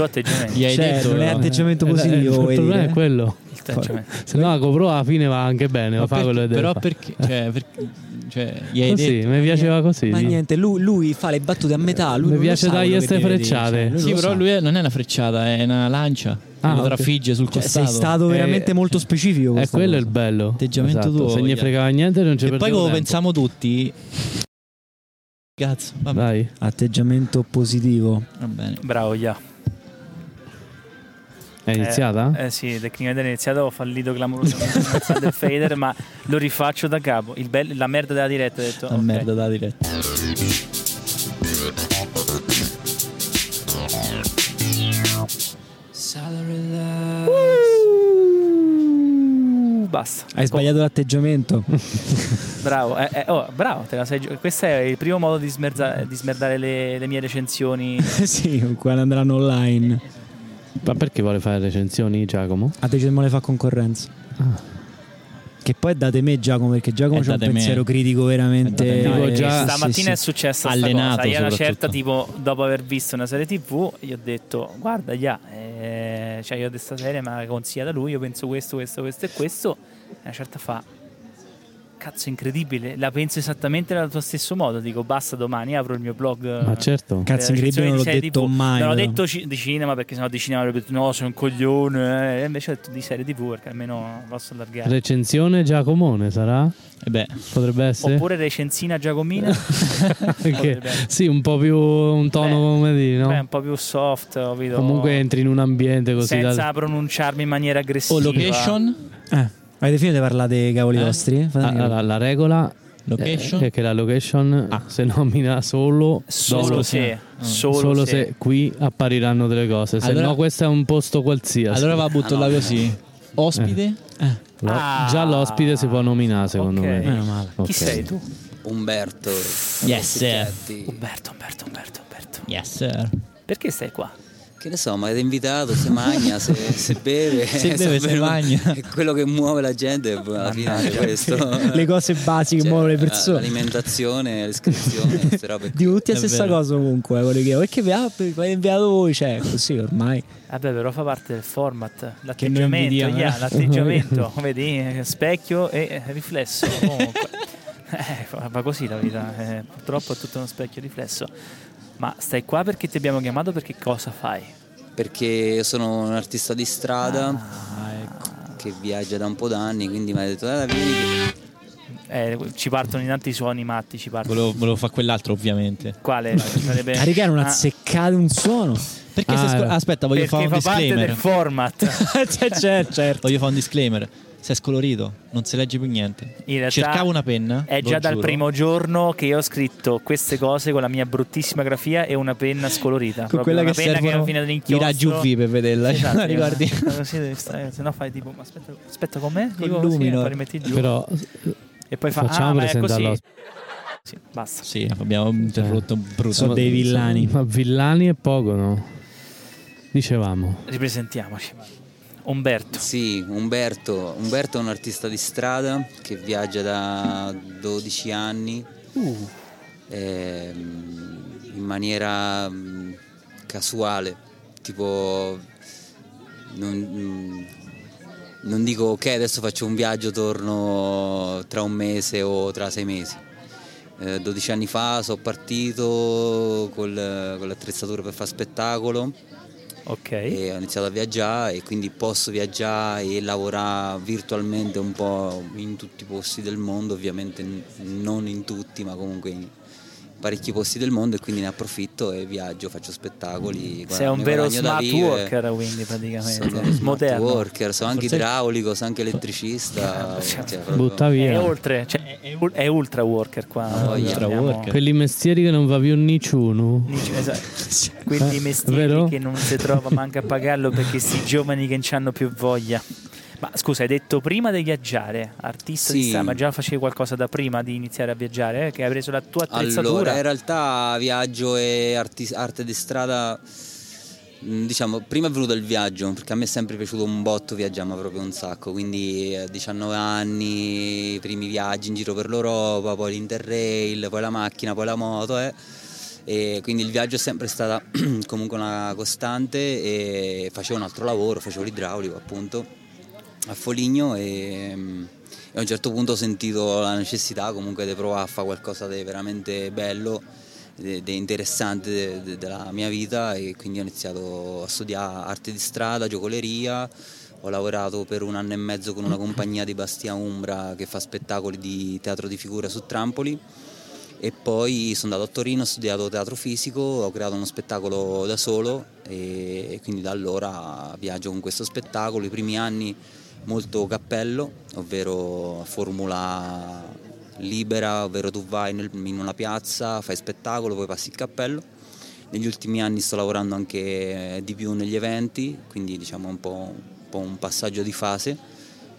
tuo atteggiamento. Gli hai Cioè, detto non è atteggiamento Eh, positivo. il vuoi problema dire? è quello. Il atteggiamento. Se no, la GoPro alla fine va anche bene, Ma lo fa per- quello però fare. perché cioè, per- cioè, gli hai Così, detto mi piaceva così. Ma sì. niente, lui, lui fa le battute a metà. Lui Mi piace dargli quello che ste deve dire, frecciate. cioè, Sì, però sa. lui è- non è una frecciata, è una lancia Ah, lo trafigge sul Cioè, sei costato. stato Eh, veramente molto specifico. E quello è cosa. il bello. Atteggiamento Esatto, tuo, Se ne fregava niente, non ci E poi come tempo. pensiamo tutti... Cazzo, vabbè, Dai. Atteggiamento positivo. va bene. Bravo, Ia. È iniziata? Eh sì, tecnicamente è iniziato, ho fallito clamorosamente del fader, ma lo rifaccio da capo. Il bel- la merda della diretta, ho detto. La ok. merda da diretta. Uh, basta. Hai sbagliato l'atteggiamento. Bravo, eh, eh, oh, bravo, te la sei questo è il primo modo di, smerza- di smerdare le, le mie recensioni. sì, quando andranno online. Ma perché vuole fare recensioni Giacomo? A te ci le fa concorrenza. Ah. Che poi è date me Giacomo, perché Giacomo È c'ha un date me. pensiero critico veramente. Date me. Dico eh, già- sì, Stamattina è successa Allenato sta cosa. Io una certa, tipo, dopo aver visto una serie TV, io ho detto, guarda, ya, eh, cioè io ho detto sta serie me la consiglia da lui, io penso questo, questo, questo e questo. E una certa fa, cazzo incredibile, la penso esattamente allo tuo stesso modo. Dico, basta domani, apro il mio blog. Ma eh, certo. Cazzo, le incredibile, non l'ho detto TV. mai. Non ho detto ci- di cinema perché sennò di cinema avrebbe detto no, sei un coglione. eh. E invece ho detto di serie TV perché almeno posso allargare. Recensione Giacomone sarà? E beh, Potrebbe essere? Oppure recensina Giacomina. Essere. sì, un po' più un tono Beh, come dire, no? Beh, un po' più soft, capito? Comunque entri in un ambiente così senza da... pronunciarmi in maniera aggressiva. o location, Eh, avete finito di parlare dei cavoli Eh? vostri? Fatemi Ah, la, la regola location. è che la location Ah. se nomina solo, Solo se, Mm. solo, solo se. se qui appariranno delle cose, se Allora- no questo è un posto qualsiasi. Allora va butto là così. Ospite? Eh, Lo- Ah. già l'ospite si può nominare secondo Ok. me. meno male. Chi sei tu? Umberto. Yes, sir. Umberto, Umberto, Umberto, Umberto. Yes, sir. Perché stai qua? Che ne so, ma avete invitato, se magna, se, se beve. Se beve, se magna. È quello che muove la gente, alla fine è questo. Le cose basiche Cioè, muovono le persone. L'alimentazione, l'iscrizione, queste robe Di tutti la stessa vero. cosa comunque, quello che perché vi ha avete inviato voi, cioè così ormai. Vabbè, però fa parte del format. Che L'atteggiamento, yeah, eh. l'atteggiamento, vedi, specchio e riflesso. Comunque. Eh, va va così la vita, eh, purtroppo è tutto uno specchio riflesso. Ma stai qua perché ti abbiamo chiamato? Perché cosa fai? Perché sono un artista di strada Ah, ecco. che viaggia da un po' d'anni, quindi mi ha detto, ah, vieni che Eh, ci partono in tanti suoni matti, ci partono. Volevo, volevo fare quell'altro, ovviamente. Quale? Sarebbe... Caricare non Ah, azzeccate un suono. Perché Ah, se era- Aspetta, voglio fare un fa parte disclaimer. del format. cioè, certo, certo. Voglio fare un disclaimer. Se è scolorito, non si legge più niente. In realtà Cercavo una penna. È già dal giuro. primo giorno che io ho scritto queste cose con la mia bruttissima grafia e una penna scolorita. Con quella una che penna servono fine I raggi UV per vederla. Esatto, Ricordi? se no fai tipo, ma aspetta, aspetta con me, Con e poi rimetti giù. Però e poi fa, facciamo ah, ma è presentare così. l'ospite. Sì, basta. Sì, abbiamo interrotto brutto. Sono dei villani. Ma villani è poco, no? Dicevamo. Ripresentiamoci. Umberto. Sì, Umberto. Umberto è un artista di strada che viaggia da 12 anni ehm, in maniera mm, casuale, tipo non, mm, non dico ok adesso faccio un viaggio, torno tra un mese o tra sei mesi. Eh, 12 anni fa sono partito col- con l'attrezzatura per fare spettacolo Ok. e ho iniziato a viaggiare e quindi posso viaggiare e lavorare virtualmente un po' in tutti i posti del mondo, ovviamente non in tutti, ma comunque in parecchi posti del mondo e quindi ne approfitto e viaggio, faccio spettacoli. Sei un vero smart worker, quindi praticamente. Sono smart Moderno. worker, sono anche Forse- idraulico, sono anche elettricista. Cioè, cioè, proprio- Butta È via. oltre, cioè, è, è ul- è ultra worker qua. voglia. Ultra Abbiamo- worker. Quelli mestieri che non va più nessuno. Esatto. Quindi Eh, mestieri vero? che non si trova manco a pagarlo perché sti giovani che non hanno più voglia. Ma scusa, hai detto prima di viaggiare, artista di Sì. strada, ma già facevi qualcosa da prima di iniziare a viaggiare? eh? Che hai preso la tua attrezzatura? Allora, in realtà viaggio e arti- arte di strada, mh, diciamo, prima è venuto il viaggio, perché a me è sempre piaciuto un botto, viaggiamo proprio un sacco, quindi a 19 anni, i primi viaggi in giro per l'Europa, poi l'Interrail, poi la macchina, poi la moto, eh. E quindi il viaggio è sempre stata comunque una costante e facevo un altro lavoro, facevo l'idraulico appunto a Foligno e, mm, e a un certo punto ho sentito la necessità comunque di provare a fare qualcosa di veramente bello, di di interessante de- de- della mia vita e quindi ho iniziato a studiare arte di strada, giocoleria, ho lavorato per un anno e mezzo con una compagnia di Bastia Umbra che fa spettacoli di teatro di figura su trampoli. E poi sono andato a Torino, ho studiato teatro fisico, ho creato uno spettacolo da solo e, e quindi da allora viaggio con questo spettacolo. I primi anni molto cappello, ovvero formula libera, ovvero tu vai nel- in una piazza, fai spettacolo, poi passi il cappello. Negli ultimi anni sto lavorando anche di più negli eventi, quindi diciamo un po', un, po' un passaggio di fase,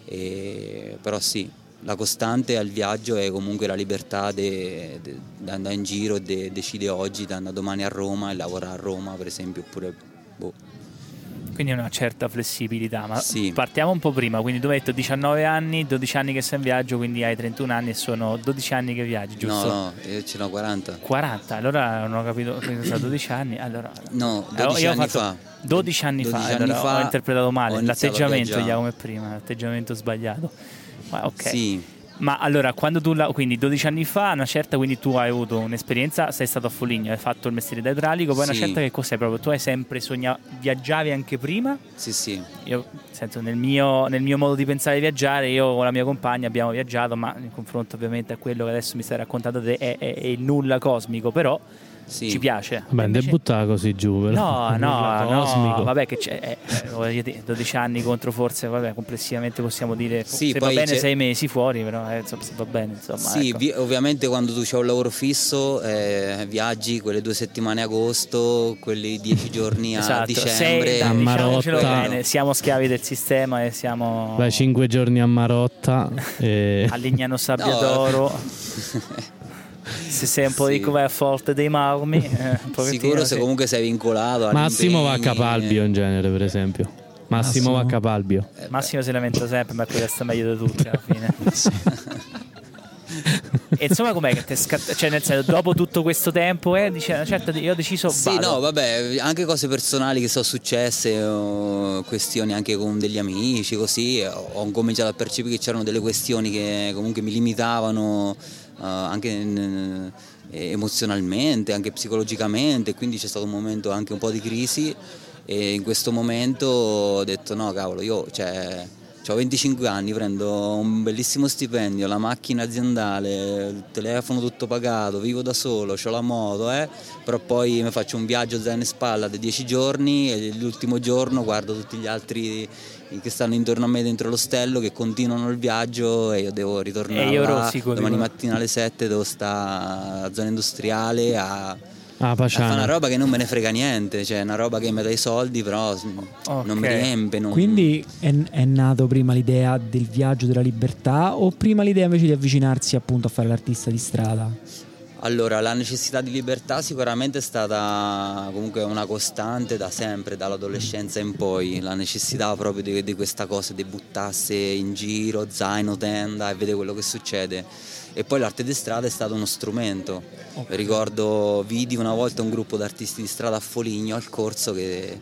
E- però sì, la costante al viaggio è comunque la libertà di andare in giro e de- decide oggi di andare domani a Roma e lavorare a Roma per esempio, oppure boh, Quindi una certa flessibilità. Ma Sì. partiamo un po' prima. Quindi tu hai detto 19 anni, 12 anni che sei in viaggio, quindi hai 31 anni e sono 12 anni che viaggi, giusto? No, no, io ce n'ho 40. 40, allora non ho capito che sono 12 anni. Allora, No, Eh, 12 io ho anni fa. 12 anni 12 fa, allora fa ho interpretato male ho l'atteggiamento. Jacopo è prima, l'atteggiamento sbagliato. Ma ok. Sì, Ma allora, quando tu, la- quindi 12 anni fa, una certa, quindi tu hai avuto un'esperienza, sei stato a Foligno, hai fatto il mestiere da idraulico, poi una Sì. certa che cos'è proprio? Tu hai sempre sognato, viaggiavi anche prima? sì, sì. Io, nel senso, nel mio, nel mio modo di pensare di viaggiare, io con la mia compagna abbiamo viaggiato, ma in confronto ovviamente a quello che adesso mi stai raccontando te è, è- è il nulla cosmico, però sì. ci piace. Beh, Invece- debuttava così giù, però. No, no, no, vabbè che c'è, eh, eh, voglio dire, 12 anni contro forse, vabbè, complessivamente possiamo dire, Sì, se va poi bene c'è- 6 mesi fuori, però eh, insomma, se va bene, insomma. Sì, ecco. vi- ovviamente quando tu c'hai un lavoro fisso, eh, viaggi quelle due settimane a agosto, quelli dieci giorni a Esatto, dicembre. sei, A dai, diciamocelo Marotta. bene, siamo schiavi del sistema e siamo Vai 5 giorni a Marotta e... a Lignano Sabbiadoro. Se sei un po' Sì. di come a Forte dei Marmi, eh, Sicuro se sì. comunque sei vincolato Massimo va a Capalbio in genere, per esempio. Massimo, va a Capalbio. eh, Massimo si lamenta sempre, ma quello sta meglio di tutti alla fine. e insomma, com'è che ti è scattato? Cioè, nel senso, dopo tutto questo tempo, eh, dice, una certa, io ho deciso. Sì, vado. no, vabbè, anche cose personali che sono successe, o questioni anche con degli amici, così, ho ho cominciato a percepire che c'erano delle questioni che comunque mi limitavano eh, anche in- eh, emozionalmente, anche psicologicamente, quindi c'è stato un momento anche un po' di crisi e in questo momento ho detto no, cavolo, io cioè, ho 25 anni, prendo un bellissimo stipendio, la macchina aziendale, il telefono tutto pagato, vivo da solo, ho la moto, eh, però poi mi faccio un viaggio zaino in spalla di 10 giorni e l'ultimo giorno guardo tutti gli altri che stanno intorno a me dentro l'ostello che continuano il viaggio e io devo ritornare E io rosico, domani dico. mattina alle 7 devo stare a zona industriale a, Ah, a fare una roba che non me ne frega niente, cioè una roba che mi dà i soldi però s- non mi riempie. Non... Quindi è, è nato prima l'idea del viaggio della libertà o prima l'idea invece di avvicinarsi appunto a fare l'artista di strada? Allora, la necessità di libertà sicuramente è stata comunque una costante da sempre, dall'adolescenza in poi, la necessità proprio di, di questa cosa, di buttarsi in giro, zaino, tenda e vedere quello che succede. E poi l'arte di strada è stato uno strumento. Ricordo, vidi una volta un gruppo di artisti di strada a Foligno al corso che,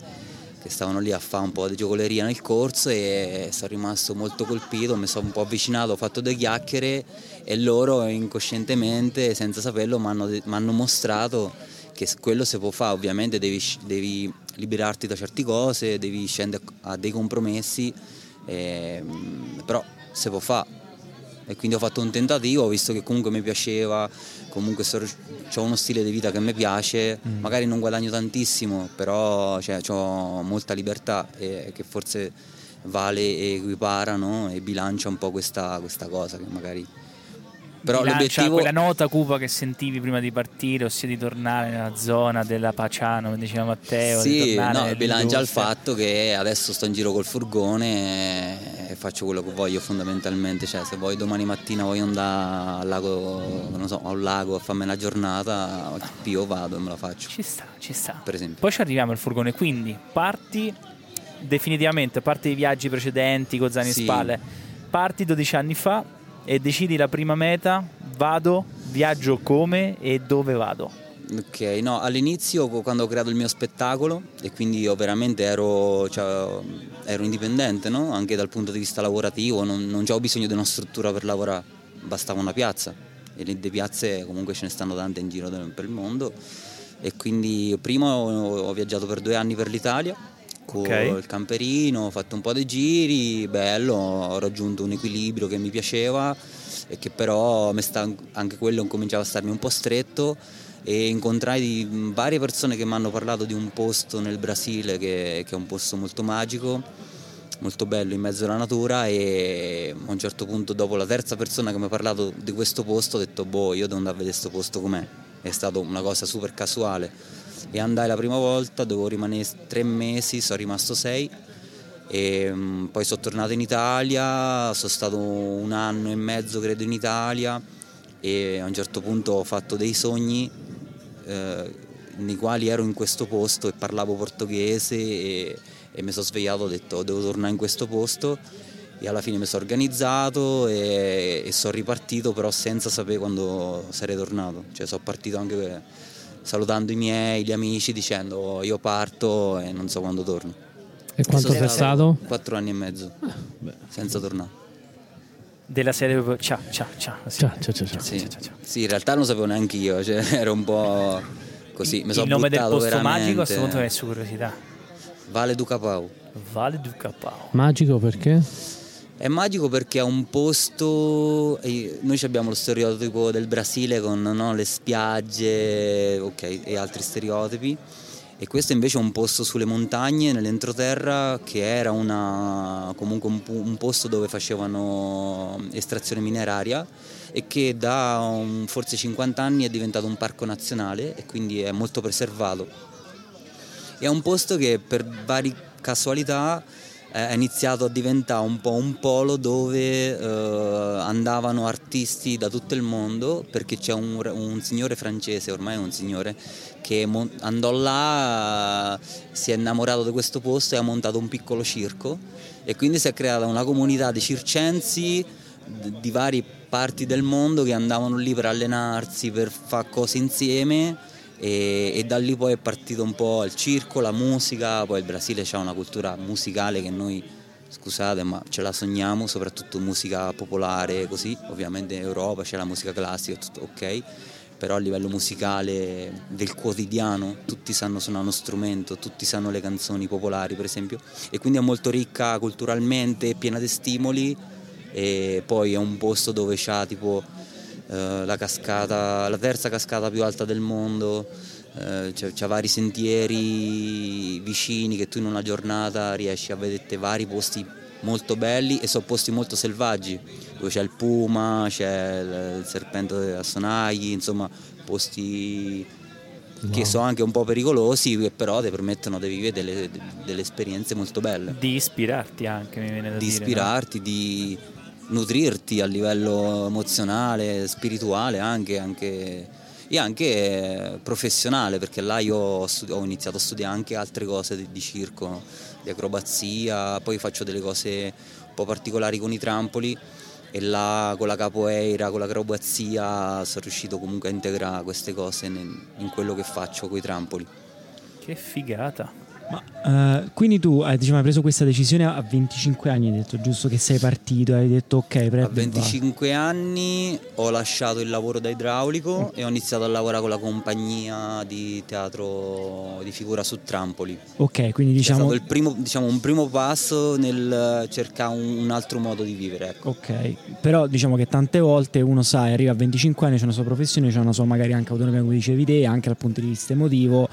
che stavano lì a fare un po' di giocoleria nel corso e sono rimasto molto colpito, mi sono un po' avvicinato, ho fatto due chiacchiere e loro incoscientemente, senza saperlo, mi hanno, mostrato che quello si può fare, ovviamente devi, devi liberarti da certe cose, devi scendere a dei compromessi, ehm, però si può fare. E quindi ho fatto un tentativo, visto che comunque mi piaceva, comunque ho uno stile di vita che mi piace, magari non guadagno tantissimo, però cioè, ho molta libertà e che forse vale e equipara no? e bilancia un po' questa, questa cosa che magari... Però l'obiettivo... quella nota cupa che sentivi prima di partire, ossia di tornare nella zona della Paciano, come diceva Matteo. Sì, no, bilancia il fatto che adesso sto in giro col furgone e faccio quello che voglio fondamentalmente, cioè se vuoi domani mattina voglio andare al lago, non so, a un lago a farmi una giornata, io vado e me la faccio, Ci sta, ci sta. per esempio. Poi ci arriviamo al furgone, quindi parti definitivamente, a parte i viaggi precedenti con zaini Sì. in spalle, parti 12 anni fa e decidi la prima meta, vado, viaggio come e dove vado. Ok, no, all'inizio quando ho creato il mio spettacolo e quindi io veramente ero, cioè, ero indipendente, no? anche dal punto di vista lavorativo, non, non avevo bisogno di una struttura per lavorare, bastava una piazza e le piazze comunque ce ne stanno tante in giro per il mondo e quindi prima ho, ho viaggiato per due anni per l'Italia con Ok. il camperino, ho fatto un po' di giri, bello, ho raggiunto un equilibrio che mi piaceva e che però sta- anche quello cominciava a starmi un po' stretto e incontrai varie persone che mi hanno parlato di un posto nel Brasile che, che è un posto molto magico, molto bello in mezzo alla natura e a un certo punto dopo la terza persona che mi ha parlato di questo posto ho detto boh io devo andare a vedere questo posto com'è, è stata una cosa super casuale e andai la prima volta, dovevo rimanere tre mesi, sono rimasto sei. E mm, poi sono tornato in Italia, sono stato un anno e mezzo credo in Italia. E a un certo punto ho fatto dei sogni eh, nei quali ero in questo posto e parlavo portoghese e, e mi sono svegliato e ho detto devo tornare in questo posto. E alla fine mi sono organizzato e, e sono ripartito però senza sapere quando sarei tornato, cioè sono partito anche salutando i miei, gli amici dicendo "Oh, io parto e non so quando torno. E quanto sei stato? Quattro anni e mezzo, senza tornare. Della serie proprio ciao, ciao, ciao. Sì. Ciao, ciao, ciao, ciao. Sì. ciao, ciao. Sì, in realtà non lo sapevo neanche io, cioè, ero un po' così. Mi Il nome del posto magico a veramente. questo punto è su curiosità. Vale du Capau. Vale du Capao. Magico perché? È magico perché è un posto. Noi abbiamo lo stereotipo del Brasile con no, le spiagge ok, e altri stereotipi. E questo invece è un posto sulle montagne, nell'entroterra, che era una, comunque un, un posto dove facevano estrazione mineraria e che da un- forse 50 anni è diventato un parco nazionale e quindi è molto preservato. È un posto che per varie casualità è iniziato a diventare un po' un polo dove eh, andavano artisti da tutto il mondo perché c'è un, un signore francese, ormai è un signore, che mon- andò là, eh, si è innamorato di questo posto e ha montato un piccolo circo. E quindi si è creata una comunità di circensi d- di varie parti del mondo che andavano lì per allenarsi, per fare cose insieme e, e da lì poi è partito un po' il circo, la musica, poi il Brasile ha una cultura musicale che noi, scusate, ma ce la sogniamo, soprattutto musica popolare così, ovviamente in Europa c'è la musica classica, tutto ok, però a livello musicale del quotidiano tutti sanno suonare uno strumento, tutti sanno le canzoni popolari per esempio. E quindi è molto ricca culturalmente, piena di stimoli e poi è un posto dove c'ha tipo la cascata, la terza cascata più alta del mondo, eh, c'è, c'ha vari sentieri vicini che tu in una giornata riesci a vedere vari posti molto belli e sono posti molto selvaggi, dove c'è il puma, c'è il, serpente a sonagli, insomma posti che sono anche un po' pericolosi che però ti permettono di vivere delle, delle esperienze molto belle Di ispirarti anche, mi viene da di dire. no? ispirarti, di nutrirti a livello emozionale, spirituale anche, anche- e anche professionale, perché là io ho, studi- ho iniziato a studiare anche altre cose di, di circo, di acrobazia, poi faccio delle cose un po' particolari con i trampoli e là con la capoeira, con l'acrobazia sono riuscito comunque a integrare queste cose nel- in quello che faccio con i trampoli. Che figata. Ma, eh, quindi tu eh, diciamo, hai preso questa decisione a 25 anni, hai detto giusto che sei partito, hai detto ok, prendo A e vado. 25 anni ho lasciato il lavoro da idraulico e ho iniziato a lavorare con la compagnia di teatro di figura su trampoli. Ok, quindi È diciamo stato il primo, diciamo, un primo passo nel cercare un, un altro modo di vivere. Ecco. Ok, però diciamo che tante volte uno sa, arriva a 25 anni, c'è una sua professione, c'è una sua magari anche autonomia come dicevi te, anche dal punto di vista emotivo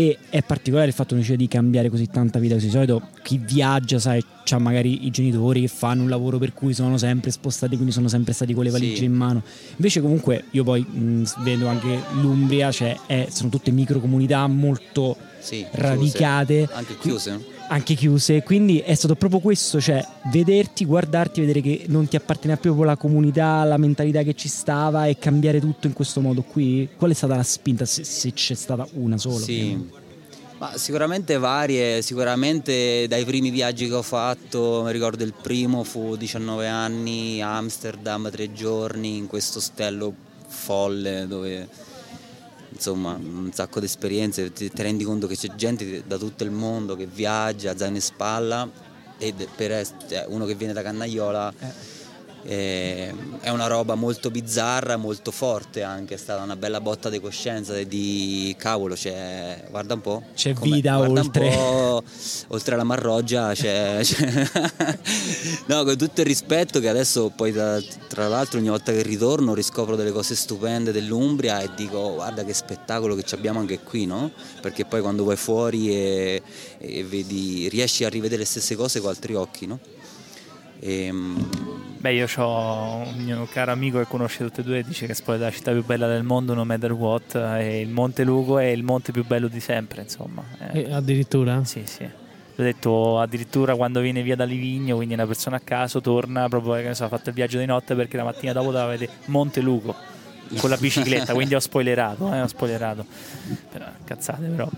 e è particolare il fatto invece di cambiare così tanta vita così di solito chi viaggia sai c'ha magari i genitori che fanno un lavoro per cui sono sempre spostati quindi sono sempre stati con le valigie Sì. in mano invece comunque io poi mh, vedo anche l'Umbria cioè è- sono tutte microcomunità molto Sì, chiuse. radicate Anche chiuse. Anche chiuse, quindi è stato proprio questo, cioè vederti, guardarti, vedere che non ti apparteneva proprio la comunità, la mentalità che ci stava e cambiare tutto in questo modo qui. Qual è stata la spinta, se, se c'è stata una sola? Sì. Ma sicuramente varie, sicuramente dai primi viaggi che ho fatto, mi ricordo il primo fu 19 anni, Amsterdam, tre giorni, in questo ostello folle dove insomma un sacco di esperienze, ti, ti rendi conto che c'è gente da tutto il mondo che viaggia, zaino in spalla e per cioè, uno che viene da Cannaiola eh, è una roba molto bizzarra, molto forte anche, è stata una bella botta di coscienza e di cavolo, c'è, guarda un po'. C'è com'è, vita guarda oltre. Un po', oltre alla Marroggia c'è, c'è- no, con tutto il rispetto che adesso poi da- tra l'altro ogni volta che ritorno riscopro delle cose stupende dell'Umbria e dico guarda che spettacolo che ci abbiamo anche qui, no? Perché poi quando vai fuori e, e vedi, riesci a rivedere le stesse cose con altri occhi, no? Ehm, Beh, io ho un mio caro amico che conosce tutte e due e dice che Spoleto è la città più bella del mondo, no matter what, e il Monte Lugo è il monte più bello di sempre, insomma. Eh, Eh, addirittura? Sì, sì. L'ho detto addirittura quando viene via da Livigno, quindi una persona a caso torna proprio, che ne so, ha fatto il viaggio di notte perché la mattina dopo doveva vedere Monte Lugo con la bicicletta, quindi ho spoilerato, eh, ho spoilerato. Però, cazzate però.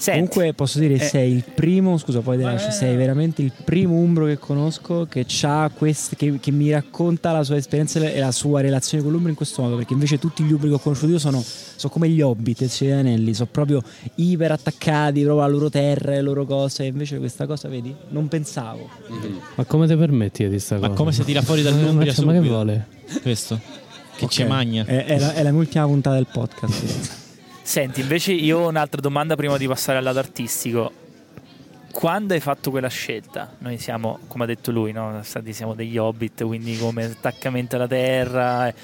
Senti, Comunque posso dire eh, sei il primo, scusa poi lascio, vai, sei veramente il primo umbro che conosco che, c'ha quest- che, che mi racconta la sua esperienza e la sua relazione con l'umbro in questo modo, perché invece tutti gli umbri che ho conosciuto io sono, sono come gli hobbit e degli Anelli, sono proprio iper attaccati proprio alle loro terre, alle loro cose, invece questa cosa, vedi, non pensavo. mhm. Ma come ti permetti di sta Ma cosa? come se tira fuori Ma- dall'Umbria ma, ma che subito. vuole? Questo? Che Ok. ci magna. È, è la, è la mia ultima puntata del podcast. Senti, invece io ho un'altra domanda prima di passare al lato artistico. Quando hai fatto quella scelta? Noi siamo, come ha detto lui, no? Stati- siamo degli hobbit, quindi come attaccamento alla terra. eh.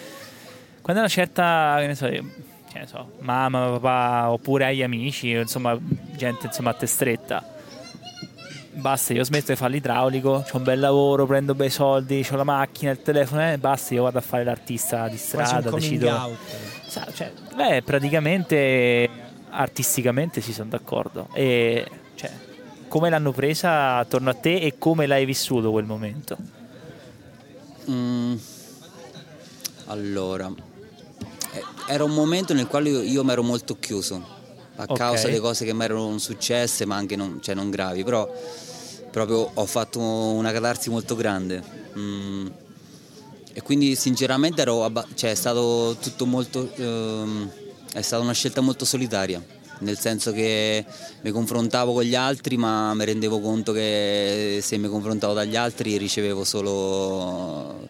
Quando una certa, che ne so, io- che ne so, mamma, papà, oppure agli amici, insomma, gente insomma a te stretta. Basta, io smetto di fare l'idraulico, ho un bel lavoro, prendo bei soldi, ho la macchina, il telefono, eh, basta, io vado a fare l'artista di strada, decido. Sa- cioè, beh, praticamente artisticamente si sono d'accordo. E cioè, come l'hanno presa attorno a te e come l'hai vissuto quel momento? Mm, allora, eh, era un momento nel quale io, io mi ero molto chiuso a Ok. causa delle cose che mi erano successe, ma anche non, cioè non gravi, però proprio ho fatto una catarsi molto grande. Mm, e quindi sinceramente ero cioè, è stato tutto molto ehm, è stata una scelta molto solitaria. Nel senso che mi confrontavo con gli altri ma mi rendevo conto che se mi confrontavo dagli altri ricevevo solo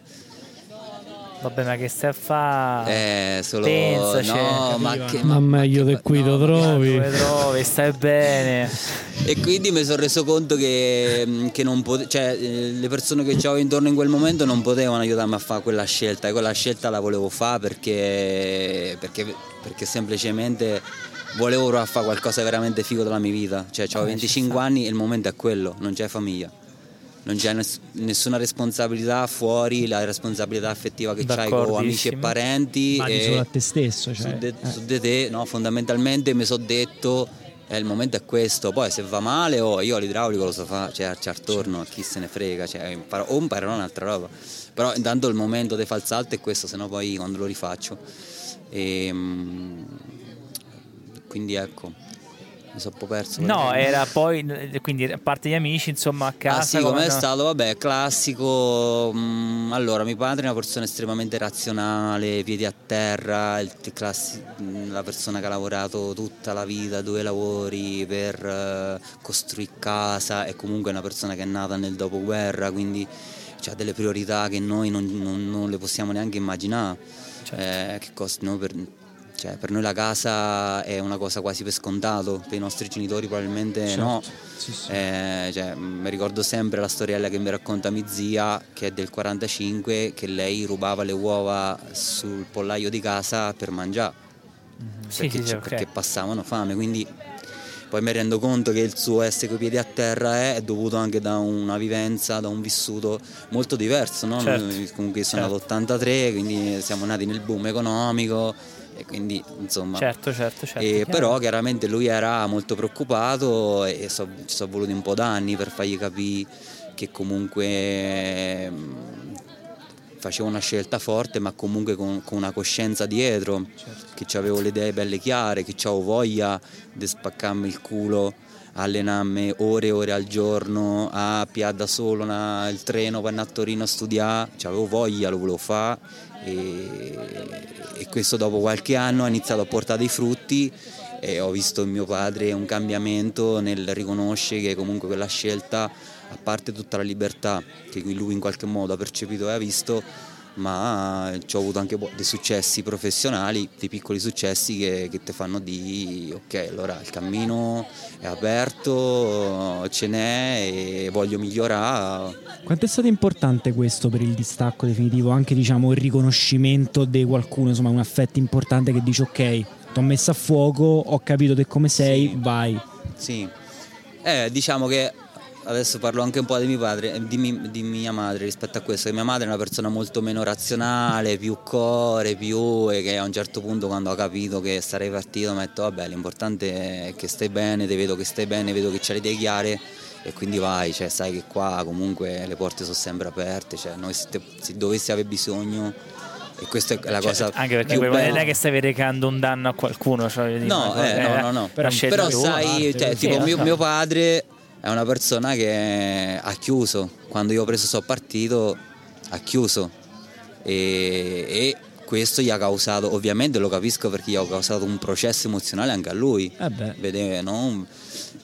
Vabbè, ma che stai a fare? eh, solo Pensaci, no, ma, capivano. che, Ma meglio che- di qui no, lo ma- trovi. Dove trovi? Stai bene. E quindi mi sono reso conto che, che non pote- cioè, eh, le persone che avevo intorno in quel momento non potevano aiutarmi a fare quella scelta e quella scelta la volevo fare perché, perché, perché semplicemente volevo provare a fare qualcosa di veramente figo della mia vita. Cioè, avevo Eh, ci 25 sta. anni e il momento è quello, non c'è famiglia. Non c'è ness- nessuna responsabilità fuori la responsabilità affettiva che c'hai con amici e parenti. Ma e- solo a te stesso, cioè, su, de, eh. su de te, no, fondamentalmente mi sono detto eh, il momento è questo, poi se va male oh, io l'idraulico lo so fare, cioè c'è attorno, chi se ne frega, cioè, imparo, o imparerò un'altra roba, però intanto il momento il salto è questo, se no poi quando lo rifaccio. E, mm, quindi ecco, mi sono un po' perso. No, era poi, quindi a parte gli amici, insomma, a casa. Ah sì, come- com'è stato? Vabbè, classico. mm, allora, mio padre è una persona estremamente razionale, piedi a terra, classi- mm, la persona che ha lavorato tutta la vita, due lavori per eh, costruire casa, è comunque una persona che è nata nel dopoguerra, quindi ha delle priorità che noi non, non- non le possiamo neanche immaginare. Certo. Eh, che cost- noi per, cioè, per noi la casa è una cosa quasi per scontato, per i nostri genitori probabilmente Certo. no. Sì, sì. Eh, cioè, mi ricordo sempre la storiella che mi racconta mia zia, che è del 45, che lei rubava le uova sul pollaio di casa per mangiare, Sì, perché, sì, sì, ci- ok. perché passavano fame. Quindi poi mi rendo conto che il suo essere coi piedi a terra è, è dovuto anche da una vivenza, da un vissuto molto diverso. No? Certo. Comunque sono Certo. nato 83, quindi siamo nati nel boom economico e quindi insomma... Certo, certo, certo. E però chiaramente lui era molto preoccupato e so- ci sono voluti un po' d'anni per fargli capire che comunque mm, facevo una scelta forte ma comunque con, con una coscienza dietro, Certo. che avevo le idee belle chiare, che avevo voglia di spaccarmi il culo allenarmi ore e ore al giorno, a pigliare da solo una- il treno per andare a Torino a studiare, cioè, avevo voglia, lo volevo fare. E, e questo dopo qualche anno ha iniziato a portare dei frutti e ho visto in mio padre un cambiamento nel riconoscere che comunque quella scelta, a parte tutta la libertà che lui in qualche modo ha percepito e ha visto, ma ci ho avuto anche dei successi professionali, dei piccoli successi che, che ti fanno di ok, allora il cammino è aperto, ce n'è e voglio migliorare. Quanto è stato importante questo per il distacco definitivo? Anche diciamo il riconoscimento di qualcuno, insomma un affetto importante che dice ok, ti ho messo a fuoco, ho capito te come sei, Sì. vai. Sì, eh, diciamo che adesso parlo anche un po' di mio padre, eh, di, mi- di mia madre rispetto a questo, che mia madre è una persona molto meno razionale, più core, più e che a un certo punto quando ha capito che sarei partito mi ha detto vabbè l'importante è che stai bene, ti vedo che stai bene, vedo che c'hai le idee chiare e quindi vai, cioè, sai che qua comunque le porte sono sempre aperte, cioè, noi se, te- se dovessi aver bisogno e questa è la Cioè, cosa anche perché non è che stai recando un danno a qualcuno. Cioè, dire, No, eh, no, no, no. Però- Però sai, parte, cioè, sì, tipo lo mio, mio padre è una persona che ha chiuso, quando io ho preso sto partito ha chiuso e, e questo gli ha causato, ovviamente lo capisco perché gli ha causato un processo emozionale anche a lui. Eh beh. Vedere, no?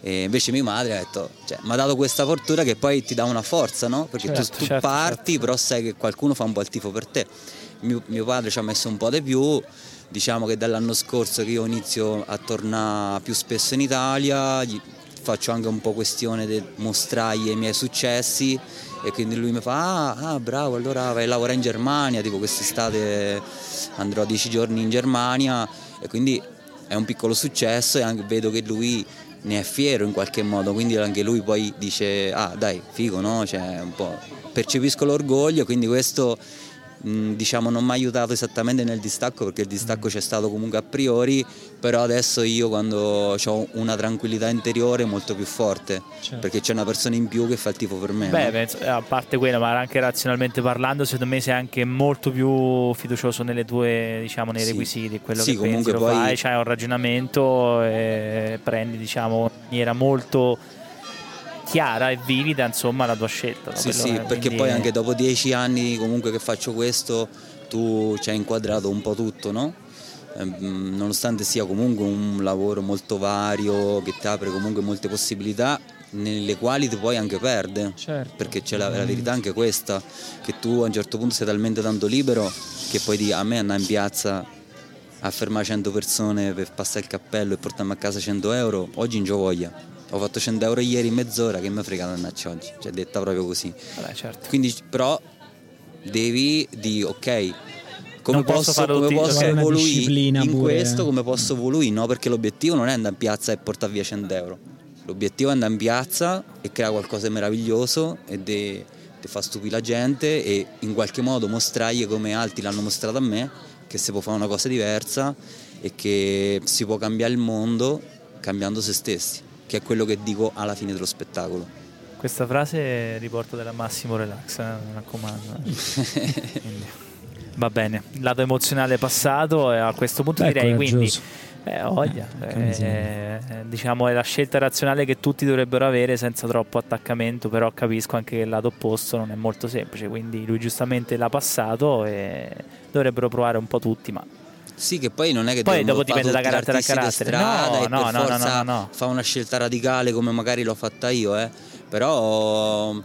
E invece mia madre ha detto, cioè, mi ha dato questa fortuna che poi ti dà una forza, no? Perché tu- Certo, tu, certo, parti, però sai che qualcuno fa un po' il tifo per te. Mio, mio padre ci ha messo un po' di più, diciamo che dall'anno scorso che io inizio a tornare più spesso in Italia, gli faccio anche un po' questione di mostrargli i miei successi e quindi lui mi fa ah, ah, bravo allora vai a lavorare in Germania. Tipo quest'estate andrò 10 giorni in Germania e quindi è un piccolo successo e anche vedo che lui ne è fiero in qualche modo quindi anche lui poi dice ah dai figo no? Cioè un po' percepisco l'orgoglio quindi questo diciamo non mi ha aiutato esattamente nel distacco perché il distacco c'è stato comunque a priori però adesso io quando ho una tranquillità interiore molto più forte Certo. perché c'è una persona in più che fa il tifo per me Beh, no? penso- eh, a parte quello, ma anche razionalmente parlando, secondo me sei anche molto più fiducioso nelle tue, diciamo, nei Sì. requisiti, quello Sì, che pensi, comunque lo poi- fai, c'hai un ragionamento e prendi, diciamo, in maniera molto chiara e vivida, insomma, la tua scelta. no? Sì, Quello sì, è- perché quindi- poi anche dopo dieci anni comunque che faccio questo, tu ci hai inquadrato un po' tutto, no? Ehm, nonostante sia comunque un lavoro molto vario, che ti apre comunque molte possibilità, nelle quali ti puoi anche perdere. Certo. Perché c'è la, la verità anche questa, che tu a un certo punto sei talmente tanto libero che poi di, a me andare in piazza a fermare 100 persone per passare il cappello e portarmi a casa 100 euro, oggi non c'ho voglia. Ho fatto 100 euro ieri in mezz'ora, che mi ha fregato annaccia oggi, cioè detta proprio così. Vabbè, certo. Quindi però devi di ok, come Non posso posso, come posso evoluire in pure. questo, come posso evoluire, no? Perché l'obiettivo non è andare in piazza e portare via 100 euro. L'obiettivo è andare in piazza e creare qualcosa di meraviglioso e di far stupire la gente e in qualche modo mostrargli come altri l'hanno mostrato a me, che si può fare una cosa diversa e che si può cambiare il mondo cambiando se stessi, che è quello che dico alla fine dello spettacolo. Questa frase riporta della Massimo Relax, eh, mi raccomando. eh. Va bene, il lato emozionale passato e a questo punto Beh, direi quindi eh, voglia, Che eh, miseria. eh, diciamo è la scelta razionale che tutti dovrebbero avere senza troppo attaccamento, però capisco anche che il lato opposto non è molto semplice, quindi lui giustamente l'ha passato e dovrebbero provare un po' tutti, ma Sì, che poi non è che Poi dopo dipende da carattere a carattere. strada No, e no, per no, no, forza no, no. fa una scelta radicale come magari l'ho fatta io, eh. però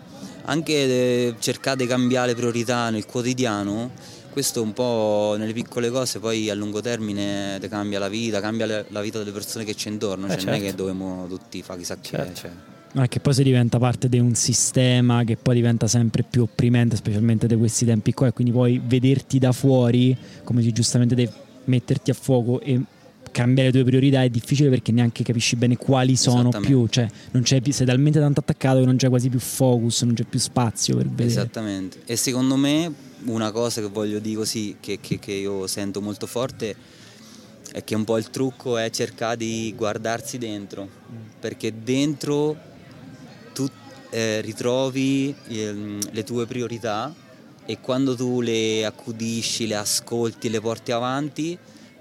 anche eh, cercare di cambiare priorità nel quotidiano, questo un po' nelle piccole cose poi a lungo termine ti cambia la vita, cambia la vita delle persone che c'è intorno, Eh, cioè non è certo. che dobbiamo tutti fare chissà che. Certo. Cioè. No, è che poi si diventa parte di un sistema che poi diventa sempre più opprimente, specialmente di questi tempi qua, e quindi poi vederti da fuori, come si giustamente devi metterti a fuoco e cambiare le tue priorità è difficile perché neanche capisci bene quali sono più, cioè non c'è più, sei talmente tanto attaccato che non c'è quasi più focus, non c'è più spazio per vedere. Esattamente. E secondo me una cosa che voglio dire così, che, che- che io sento molto forte, è che un po' il trucco è cercare di guardarsi dentro, perché dentro tu eh, ritrovi ehm, le tue priorità e quando tu le accudisci, le ascolti, le porti avanti,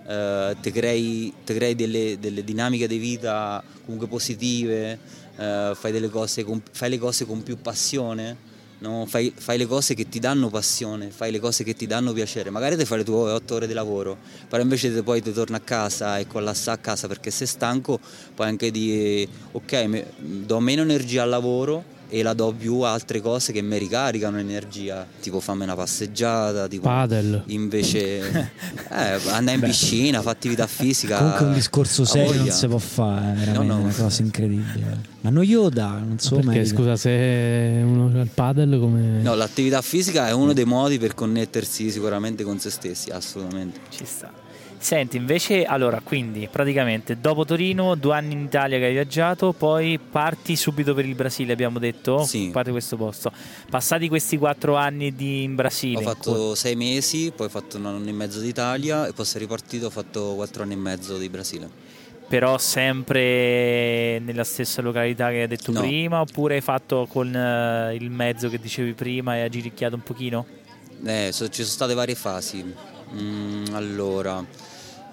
eh, ti crei, crei delle, delle dinamiche di vita comunque positive, eh, fai, con, fai le cose con più passione. no? Fai, fai le cose che ti danno passione, fai le cose che ti danno piacere. Magari ti fai le tue otto ore di lavoro, però invece te poi ti torni a casa e collassa a casa perché sei stanco, puoi anche dire ok, do meno energia al lavoro e la do più a altre cose che mi ricaricano energia, tipo fammi una passeggiata, tipo Padel. invece eh, andare in piscina, fare attività fisica. Comunque un discorso serio non si può fare, è veramente No, no. una cosa incredibile. Ma no Yoda, non so Perché merita. scusa, se uno il padel come... No, l'attività fisica è uno dei modi per connettersi sicuramente con se stessi, assolutamente. Ci sta. Senti, invece, allora, quindi praticamente dopo Torino, due anni in Italia che hai viaggiato, poi parti subito per il Brasile, abbiamo detto? Sì. Parti questo posto. Passati questi quattro anni di, in Brasile, Ho fatto sei mesi, poi ho fatto un anno e mezzo d'Italia e poi sono ripartito, ho fatto quattro anni e mezzo di Brasile. però sempre nella stessa località che hai detto No. prima, oppure hai fatto con eh, il mezzo che dicevi prima e hai giricchiato un pochino? Eh, so- ci sono state varie fasi. Mm, allora,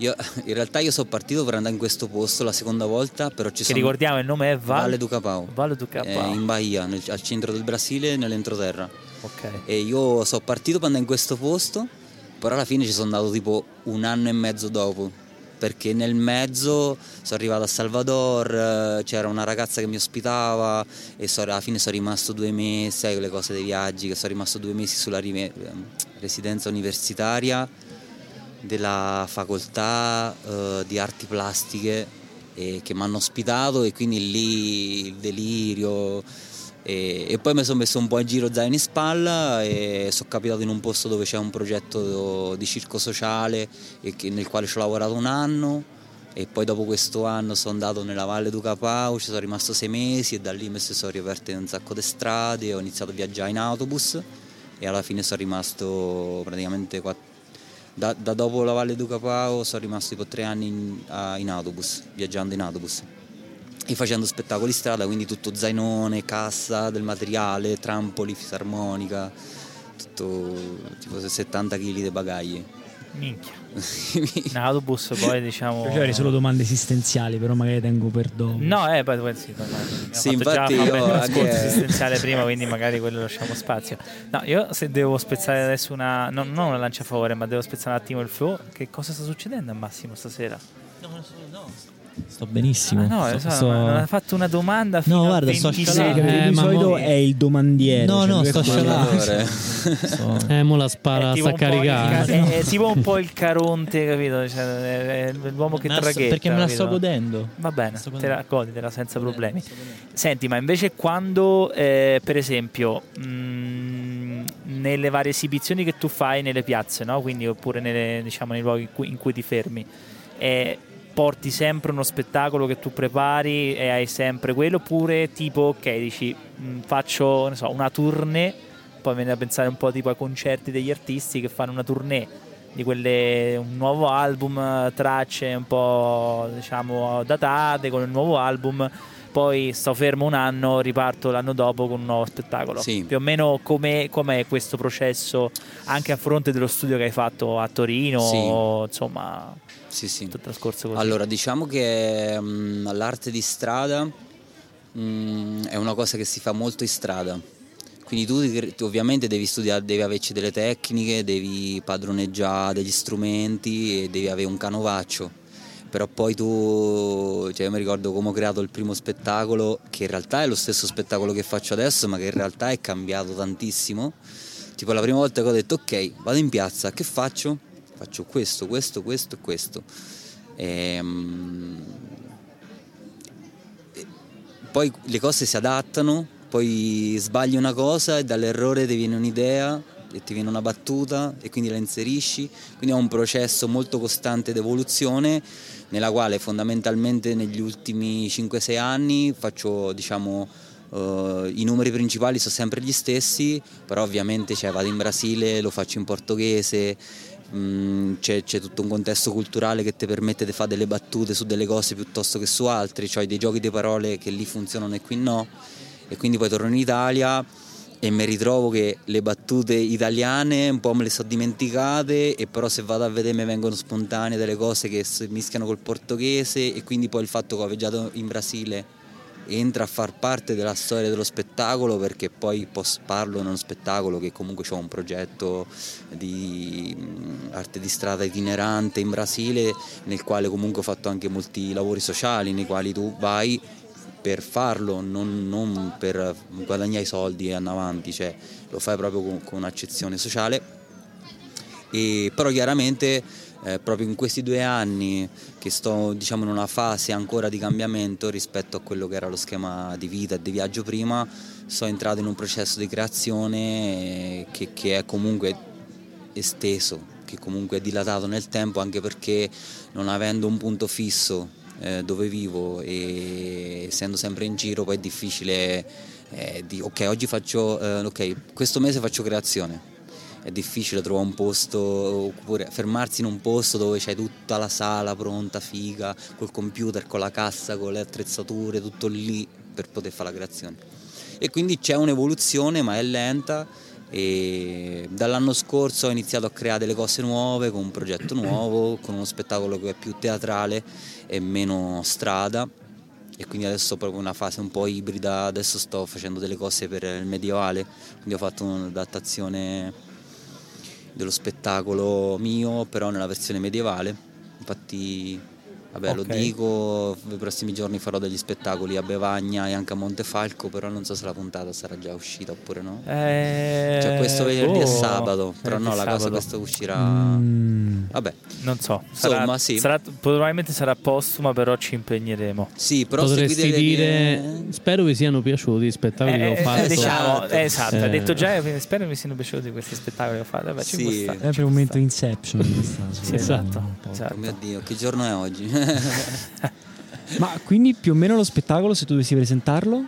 io, in realtà io sono partito per andare in questo posto la seconda volta, però ci Che sono... ricordiamo il nome è Val- Valle do Capao. Valle do Capao. eh, in Bahia, nel- al centro del Brasile, nell'entroterra. Ok. E io sono partito per andare in questo posto, però alla fine ci sono andato tipo un anno e mezzo dopo. Perché nel mezzo sono arrivato a Salvador, eh, c'era una ragazza che mi ospitava e so- alla fine sono rimasto due mesi, sai quelle cose dei viaggi, che sono rimasto due mesi sulla residenza universitaria della facoltà eh, di arti plastiche eh, che mi hanno ospitato e quindi lì il delirio e, e poi mi sono messo un po' in giro zaino in spalla e sono capitato in un posto dove c'è un progetto di circo sociale che- nel quale ci ho lavorato un anno e poi dopo questo anno sono andato nella Valle do Capao, ci sono rimasto sei mesi e da lì mi sono riaperte un sacco di strade, ho iniziato a viaggiare in autobus e alla fine sono rimasto praticamente quatt- da, da dopo la Valle do Capao sono rimasto tipo tre anni in, a- in autobus, viaggiando in autobus e facendo spettacoli strada, quindi tutto zainone, cassa del materiale, trampoli, fisarmonica, tutto tipo 70 kg di bagagli. Minchia. In autobus poi diciamo... Io avrei solo domande esistenziali, però magari tengo per dopo. No, eh, poi poi sì, già infatti fare io un anche- ascolto esistenziale prima, quindi magari quello lasciamo spazio. No, io se devo spezzare adesso una no, non una lancia a favore, ma devo spezzare un attimo il flow, che cosa sta succedendo a Massimo stasera? Sto benissimo. Ah, no, sto, so, sto- non ha fatto una domanda fino No, guarda, sto 26 scalando. Sì, Eh, di solito mo- è il domandiere. No, cioè no, sto. Sto sto- Eh, mo la spara, sta un po' il caricando. ca- è, è tipo un po' il Caronte, capito? Cioè, è, è l'uomo che traghetta. perché me la sto godendo. Va bene, Sto te godendo. la goditela senza problemi. Senti, ma invece quando, eh, per esempio, mh, nelle varie esibizioni che tu fai nelle piazze, no? quindi oppure nelle, diciamo, nei luoghi in cui, in cui ti fermi, eh, porti sempre uno spettacolo che tu prepari e hai sempre quello, oppure tipo, ok, dici, mh, faccio ne so, una tournée, poi viene a pensare un po' tipo ai concerti degli artisti che fanno una tournée di quelle, un nuovo album, eh, tracce un po' diciamo datate con il nuovo album, poi sto fermo un anno, riparto l'anno dopo con un nuovo spettacolo. Sì. Più o meno com'è, com'è questo processo anche a fronte dello studio che hai fatto a Torino, Sì. o, insomma, Sì, sì. tutto il trascorso così. Allora, diciamo che mm, l'arte di strada mm, è una cosa che si fa molto in strada. Quindi tu ovviamente devi studiare, devi averci delle tecniche, devi padroneggiare degli strumenti e devi avere un canovaccio. Però poi tu, cioè io mi ricordo come ho creato il primo spettacolo, che in realtà è lo stesso spettacolo che faccio adesso, ma che in realtà è cambiato tantissimo. Tipo la prima volta che ho detto ok, vado in piazza, che faccio? Faccio questo, questo, questo e questo. Ehm, poi le cose si adattano, poi sbagli una cosa e dall'errore ti viene un'idea e ti viene una battuta e quindi la inserisci. Quindi è un processo molto costante di evoluzione nella quale fondamentalmente negli ultimi 5-6 anni faccio diciamo eh, i numeri principali sono sempre gli stessi, però ovviamente cioè, vado in Brasile, lo faccio in portoghese, Mm, c'è, c'è tutto un contesto culturale che ti permette di fare delle battute su delle cose piuttosto che su altre, cioè dei giochi di parole che lì funzionano e qui no. E quindi poi torno in Italia, e mi ritrovo che le battute italiane un po' me le so dimenticate e però se vado a vedere mi vengono spontanee delle cose che si mischiano col portoghese e quindi poi il fatto che ho viaggiato in Brasile entra a far parte della storia dello spettacolo perché poi parlo in uno spettacolo che comunque ho un progetto di arte di strada itinerante in Brasile nel quale comunque ho fatto anche molti lavori sociali nei quali tu vai per farlo, non, non per guadagnare i soldi e andare avanti, cioè lo fai proprio con, con un'accezione sociale. E, però chiaramente eh, proprio in questi due anni che sto diciamo, in una fase ancora di cambiamento rispetto a quello che era lo schema di vita e di viaggio prima, sono entrato in un processo di creazione che, che è comunque esteso, che comunque è dilatato nel tempo anche perché non avendo un punto fisso eh, dove vivo e essendo sempre in giro poi è difficile eh, di ok oggi faccio eh, ok questo mese faccio creazione è difficile trovare un posto oppure fermarsi in un posto dove c'è tutta la sala pronta, figa, col computer, con la cassa, con le attrezzature, tutto lì per poter fare la creazione. E quindi c'è un'evoluzione ma è lenta e dall'anno scorso ho iniziato a creare delle cose nuove con un progetto nuovo, con uno spettacolo che è più teatrale e meno strada. E quindi adesso ho proprio una fase un po' ibrida, adesso sto facendo delle cose per il medievale, quindi ho fatto un'adattazione dello spettacolo mio però nella versione medievale, infatti Vabbè, Ok. lo dico, i prossimi giorni farò degli spettacoli a Bevagna e anche a Montefalco, però non so se la puntata sarà già uscita oppure no. Eh, Cioè questo venerdì è boh, sabato, però no, la cosa sabato. questa uscirà... Mm. Vabbè, Non so, sarà, Insomma, sì. sarà- probabilmente sarà postuma, però ci impegneremo. sì, però Potresti dire, mie- spero vi siano piaciuti i spettacoli che Eh, ho eh, fatto. diciamo, Esatto. eh, esatto, Eh. hai detto già, eh, spero mi siano piaciuti questi spettacoli che ho fatto. Vabbè, ci Sì. può stare, È ci per può un momento. Inception. Sì, esatto, esatto. Oh mio Dio, che giorno è oggi? Ma quindi più o meno lo spettacolo, se tu dovessi presentarlo,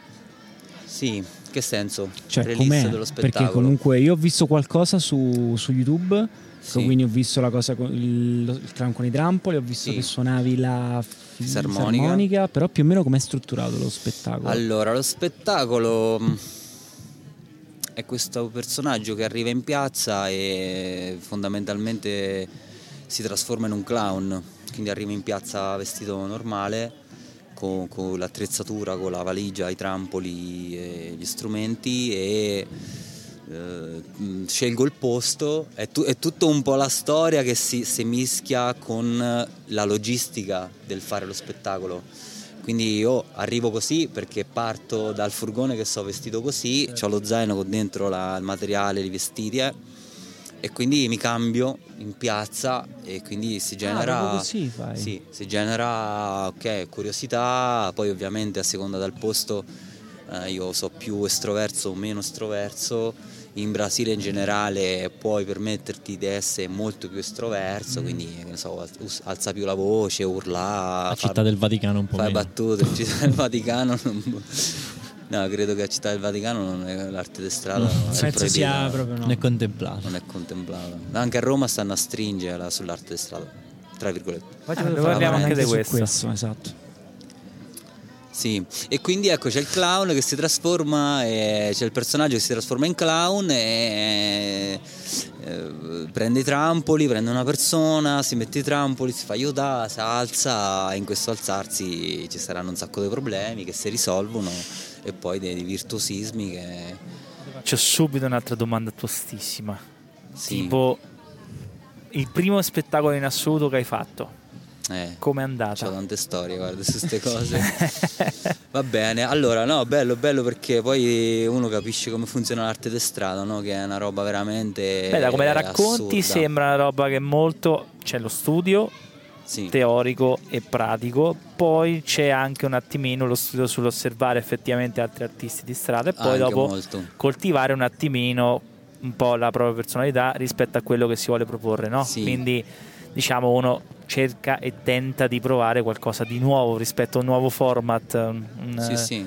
sì, che senso? cioè Release com'è? dello Perché spettacolo. comunque io ho visto qualcosa su, su YouTube, Sì. quindi ho visto la cosa con il, il clown con i trampoli, ho visto Sì. che suonavi la fi- Fisarmonica. fisarmonica, però più o meno com'è strutturato lo spettacolo? Allora, lo spettacolo mh, è questo personaggio che arriva in piazza e fondamentalmente si trasforma in un clown, quindi arriva in piazza vestito normale, con, con l'attrezzatura, con la valigia, i trampoli gli strumenti e eh, scelgo il posto, è, tu- è tutto un po' la storia che si, si mischia con la logistica del fare lo spettacolo. Quindi io arrivo così perché parto dal furgone che so vestito così, ho lo zaino con dentro la- il materiale, i vestiti eh, e quindi mi cambio in piazza e quindi si genera... Ah, così fai? Sì, si genera ok, curiosità, poi ovviamente a seconda del posto eh, io so più estroverso o meno estroverso, in Brasile in generale puoi permetterti di essere molto più estroverso, Mm. quindi so, alza più la voce, urla, La città del Vaticano un po' fai meno. battute, in città del Vaticano non- No, credo che a Città del Vaticano non è l'arte di strada non è Penso sia proprio no. Non è contemplato. non è contemplata. Anche a Roma stanno a stringere la- sull'arte di strada, tra virgolette. Infatti Ah, parliamo anche di su questo. esatto. Sì, e quindi ecco c'è il clown che si trasforma, e c'è il personaggio che si trasforma in clown e eh, prende i trampoli, prende una persona, si mette i trampoli, si fa Yoda, si alza e in questo alzarsi ci saranno un sacco di problemi che si risolvono e poi dei, virtuosismi che... C'ho subito un'altra domanda tostissima. Sì, Tipo, il primo spettacolo in assoluto che hai fatto, eh, com'è C'ho andata? tante storie, guarda, su queste cose. Va bene, allora no, bello, bello perché poi uno capisce come funziona l'arte di strada, no? Che è una roba veramente. Beh, da come la racconti assurda. sembra una roba che molto... C'è lo studio Sì, teorico e pratico, poi c'è anche un attimino lo studio sull'osservare effettivamente altri artisti di strada e poi anche dopo molto. coltivare un attimino un po' la propria personalità rispetto a quello che si vuole proporre, no? Sì. Quindi diciamo uno cerca e tenta di provare qualcosa di nuovo rispetto a un nuovo format, un, Sì, eh, sì.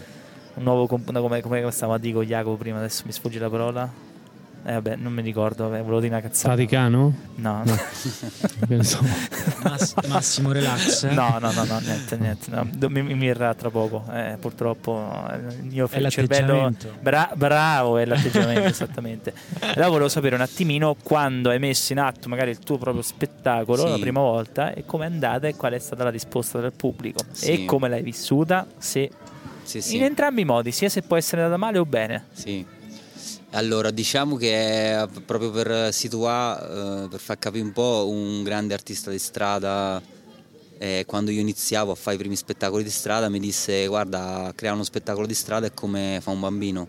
un nuovo comp- come, come stavamo a dire con Jacopo prima, adesso mi sfugge la parola. Eh, vabbè, non mi ricordo, vabbè, volevo dire una cazzata. Vaticano? No, no. Mass- massimo relax. No, no, no, no, niente, niente. no. Mi, mi verrà tra poco. Eh, purtroppo eh, il mio È il cervello. Bra- bravo, è l'atteggiamento, esattamente. Allora volevo sapere un attimino quando hai messo in atto magari il tuo proprio spettacolo Sì. la prima volta e come è andata e qual è stata la risposta del pubblico Sì. e come l'hai vissuta, se Sì, sì. in entrambi i modi, sia se può essere andata male o bene. Sì. Allora, diciamo che è proprio per situare, eh, per far capire un po', un grande artista di strada, eh, quando io iniziavo a fare i primi spettacoli di strada, mi disse guarda, creare uno spettacolo di strada è come fa un bambino.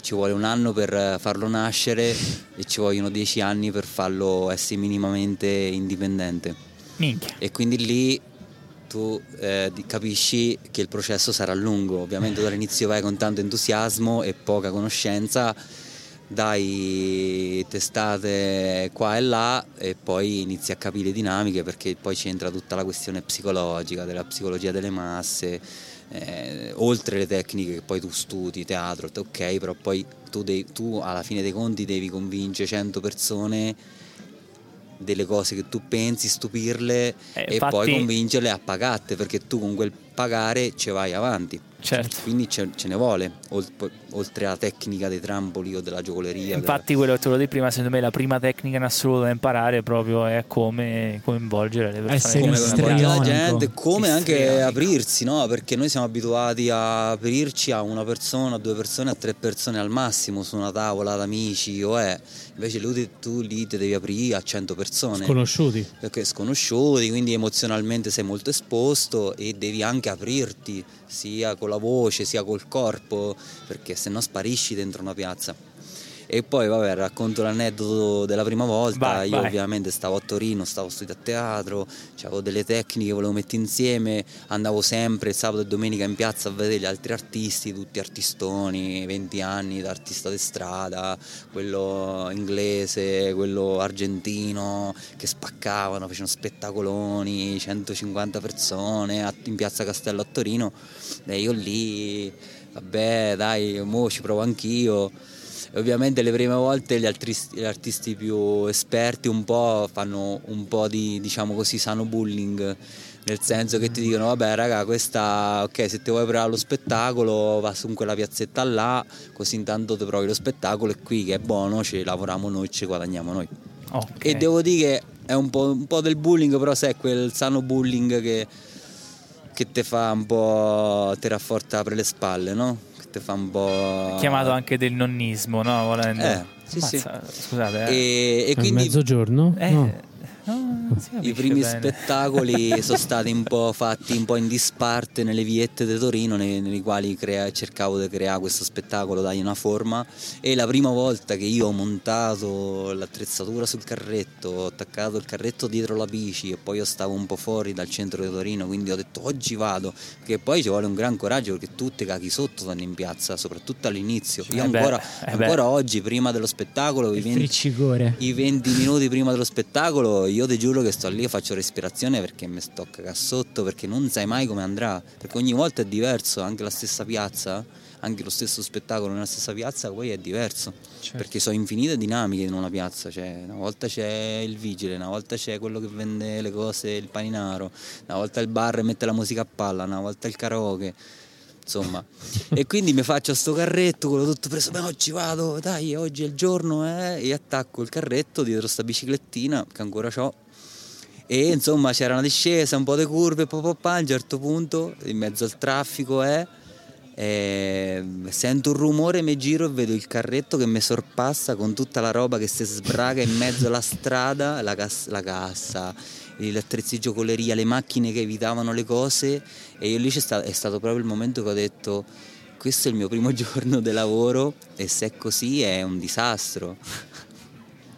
Ci vuole un anno per farlo nascere e ci vogliono dieci anni per farlo essere minimamente indipendente. Minchia. E quindi lì tu eh, capisci che il processo sarà lungo. Ovviamente dall'inizio vai con tanto entusiasmo e poca conoscenza, dai testate qua e là e poi inizi a capire dinamiche perché poi c'entra tutta la questione psicologica, della psicologia delle masse. eh, oltre le tecniche che poi tu studi, teatro, ok, però poi tu, devi- tu alla fine dei conti devi convincere 100 persone delle cose che tu pensi, stupirle Eh, e infatti- poi convincerle a pagarti perché tu con quel pagare ci vai avanti. Certo. Quindi ce, ce ne vuole, oltre alla tecnica dei trampoli o della giocoleria. Infatti, quello che te lo dico prima, secondo me la prima tecnica in assoluto da imparare proprio è come coinvolgere le persone. Come coinvolgere la gente, come anche aprirsi, no? Perché noi siamo abituati a aprirci a una persona, a due persone, a tre persone al massimo su una tavola d'amici o è. Invece lui, tu lì ti devi aprire a 100 persone. Sconosciuti. perché sconosciuti, quindi emozionalmente sei molto esposto e devi anche aprirti sia con la voce sia col corpo, perché se no sparisci dentro una piazza. E poi vabbè, racconto l'aneddoto della prima volta, Vai, io vai. ovviamente stavo a Torino, stavo studiando a teatro, avevo delle tecniche, volevo mettere insieme, andavo sempre sabato e domenica in piazza a vedere gli altri artisti, tutti artistoni, 20 anni da artista di strada, quello inglese, quello argentino, che spaccavano, facevano spettacoloni, 150 persone a- in piazza Castello a Torino, e io lì, vabbè dai, mo ci provo anch'io. E ovviamente le prime volte gli, artisti, gli artisti più esperti un po' fanno un po' di, diciamo così, sano bullying, nel senso che ti dicono, vabbè raga, questa, ok, se ti vuoi provare lo spettacolo, va su quella piazzetta là, così intanto ti provi lo spettacolo e qui che è buono, ci lavoriamo noi, ci guadagniamo noi. Ok. E devo dire che è un po', un po' del bullying, però sai, quel sano bullying che, che ti fa un po', ti rafforza per le spalle, no? Che ti fa un po'... Chiamato anche del nonnismo, no? Volendo. Eh, sì, sì. Ammazza, Scusate, eh. E, e A quindi mezzogiorno? Eh, No. no, i primi bene. spettacoli sono stati un po' fatti un po' in disparte nelle viette di Torino nei, nei quali crea- cercavo di creare questo spettacolo, dargli una forma e la prima volta che io ho montato l'attrezzatura sul carretto, ho attaccato il carretto dietro la bici e poi io stavo un po' fuori dal centro di Torino, quindi ho detto oggi vado, che poi ci vuole un gran coraggio perché tutte caghi sotto stanno in piazza, soprattutto all'inizio. Io Eh beh, ancora, eh beh. ancora oggi, prima dello spettacolo, i Il 20 friccicore. i 20 minuti prima dello spettacolo io ti giuro che sto lì e faccio respirazione perché mi sto cagando sotto perché non sai mai come andrà perché ogni volta è diverso anche la stessa piazza anche lo stesso spettacolo nella stessa piazza poi è diverso Certo. perché sono infinite dinamiche in una piazza cioè, una volta c'è il vigile una volta c'è quello che vende le cose il paninaro una volta il bar e mette la musica a palla una volta il karaoke insomma e quindi mi faccio sto carretto quello tutto preso ma oggi vado dai oggi è il giorno eh, e attacco il carretto dietro sta biciclettina che ancora ho e insomma c'era una discesa un po' di curve po, po, pa, a un certo punto in mezzo al traffico eh, e sento un rumore mi giro e vedo il carretto che mi sorpassa con tutta la roba che si sbraga in mezzo alla strada la, cas- la cassa gli attrezzi giocoleria le macchine che evitavano le cose. E io lì sta- è stato proprio il momento che ho detto questo è il mio primo giorno di lavoro e se è così è un disastro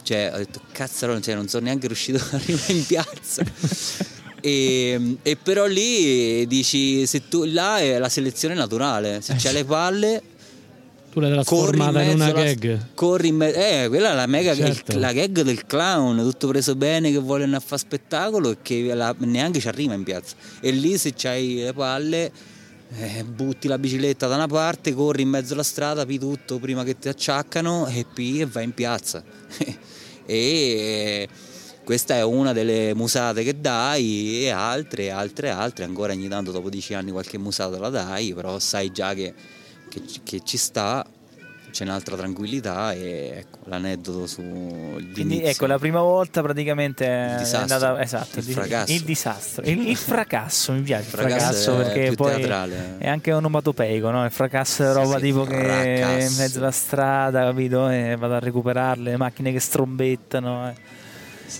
cioè ho detto cazzarola cioè, non sono neanche riuscito ad arrivare in piazza e, e però lì dici se tu là è la selezione naturale se c'hai le palle Tu l'hai in trasformata in, mezzo una gag. corri in mezzo eh quella è la mega Certo. il- la gag del clown tutto preso bene che vuole andare a fare spettacolo e che la- neanche ci arriva in piazza e lì se c'hai le palle eh, butti la bicicletta da una parte, corri in mezzo alla strada, pi tutto prima che ti acciaccano e pi e vai in piazza. e questa è una delle musate che dai e altre, altre, altre, ancora ogni tanto dopo dieci anni qualche musata la dai, però sai già che, che- che ci sta, c'è un'altra tranquillità e ecco l'aneddoto su Quindi ecco, la prima volta praticamente è disastro, andata esatto, il fracasso. il disastro, il, il fracasso, mi piace il fracasso fracasso, è perché poi teatrale. è anche onomatopeico, no? Il fracasso è Sì, roba sì, tipo che fracasso. in mezzo alla strada, capito? E vado a recuperarle, le macchine che strombettano. eh.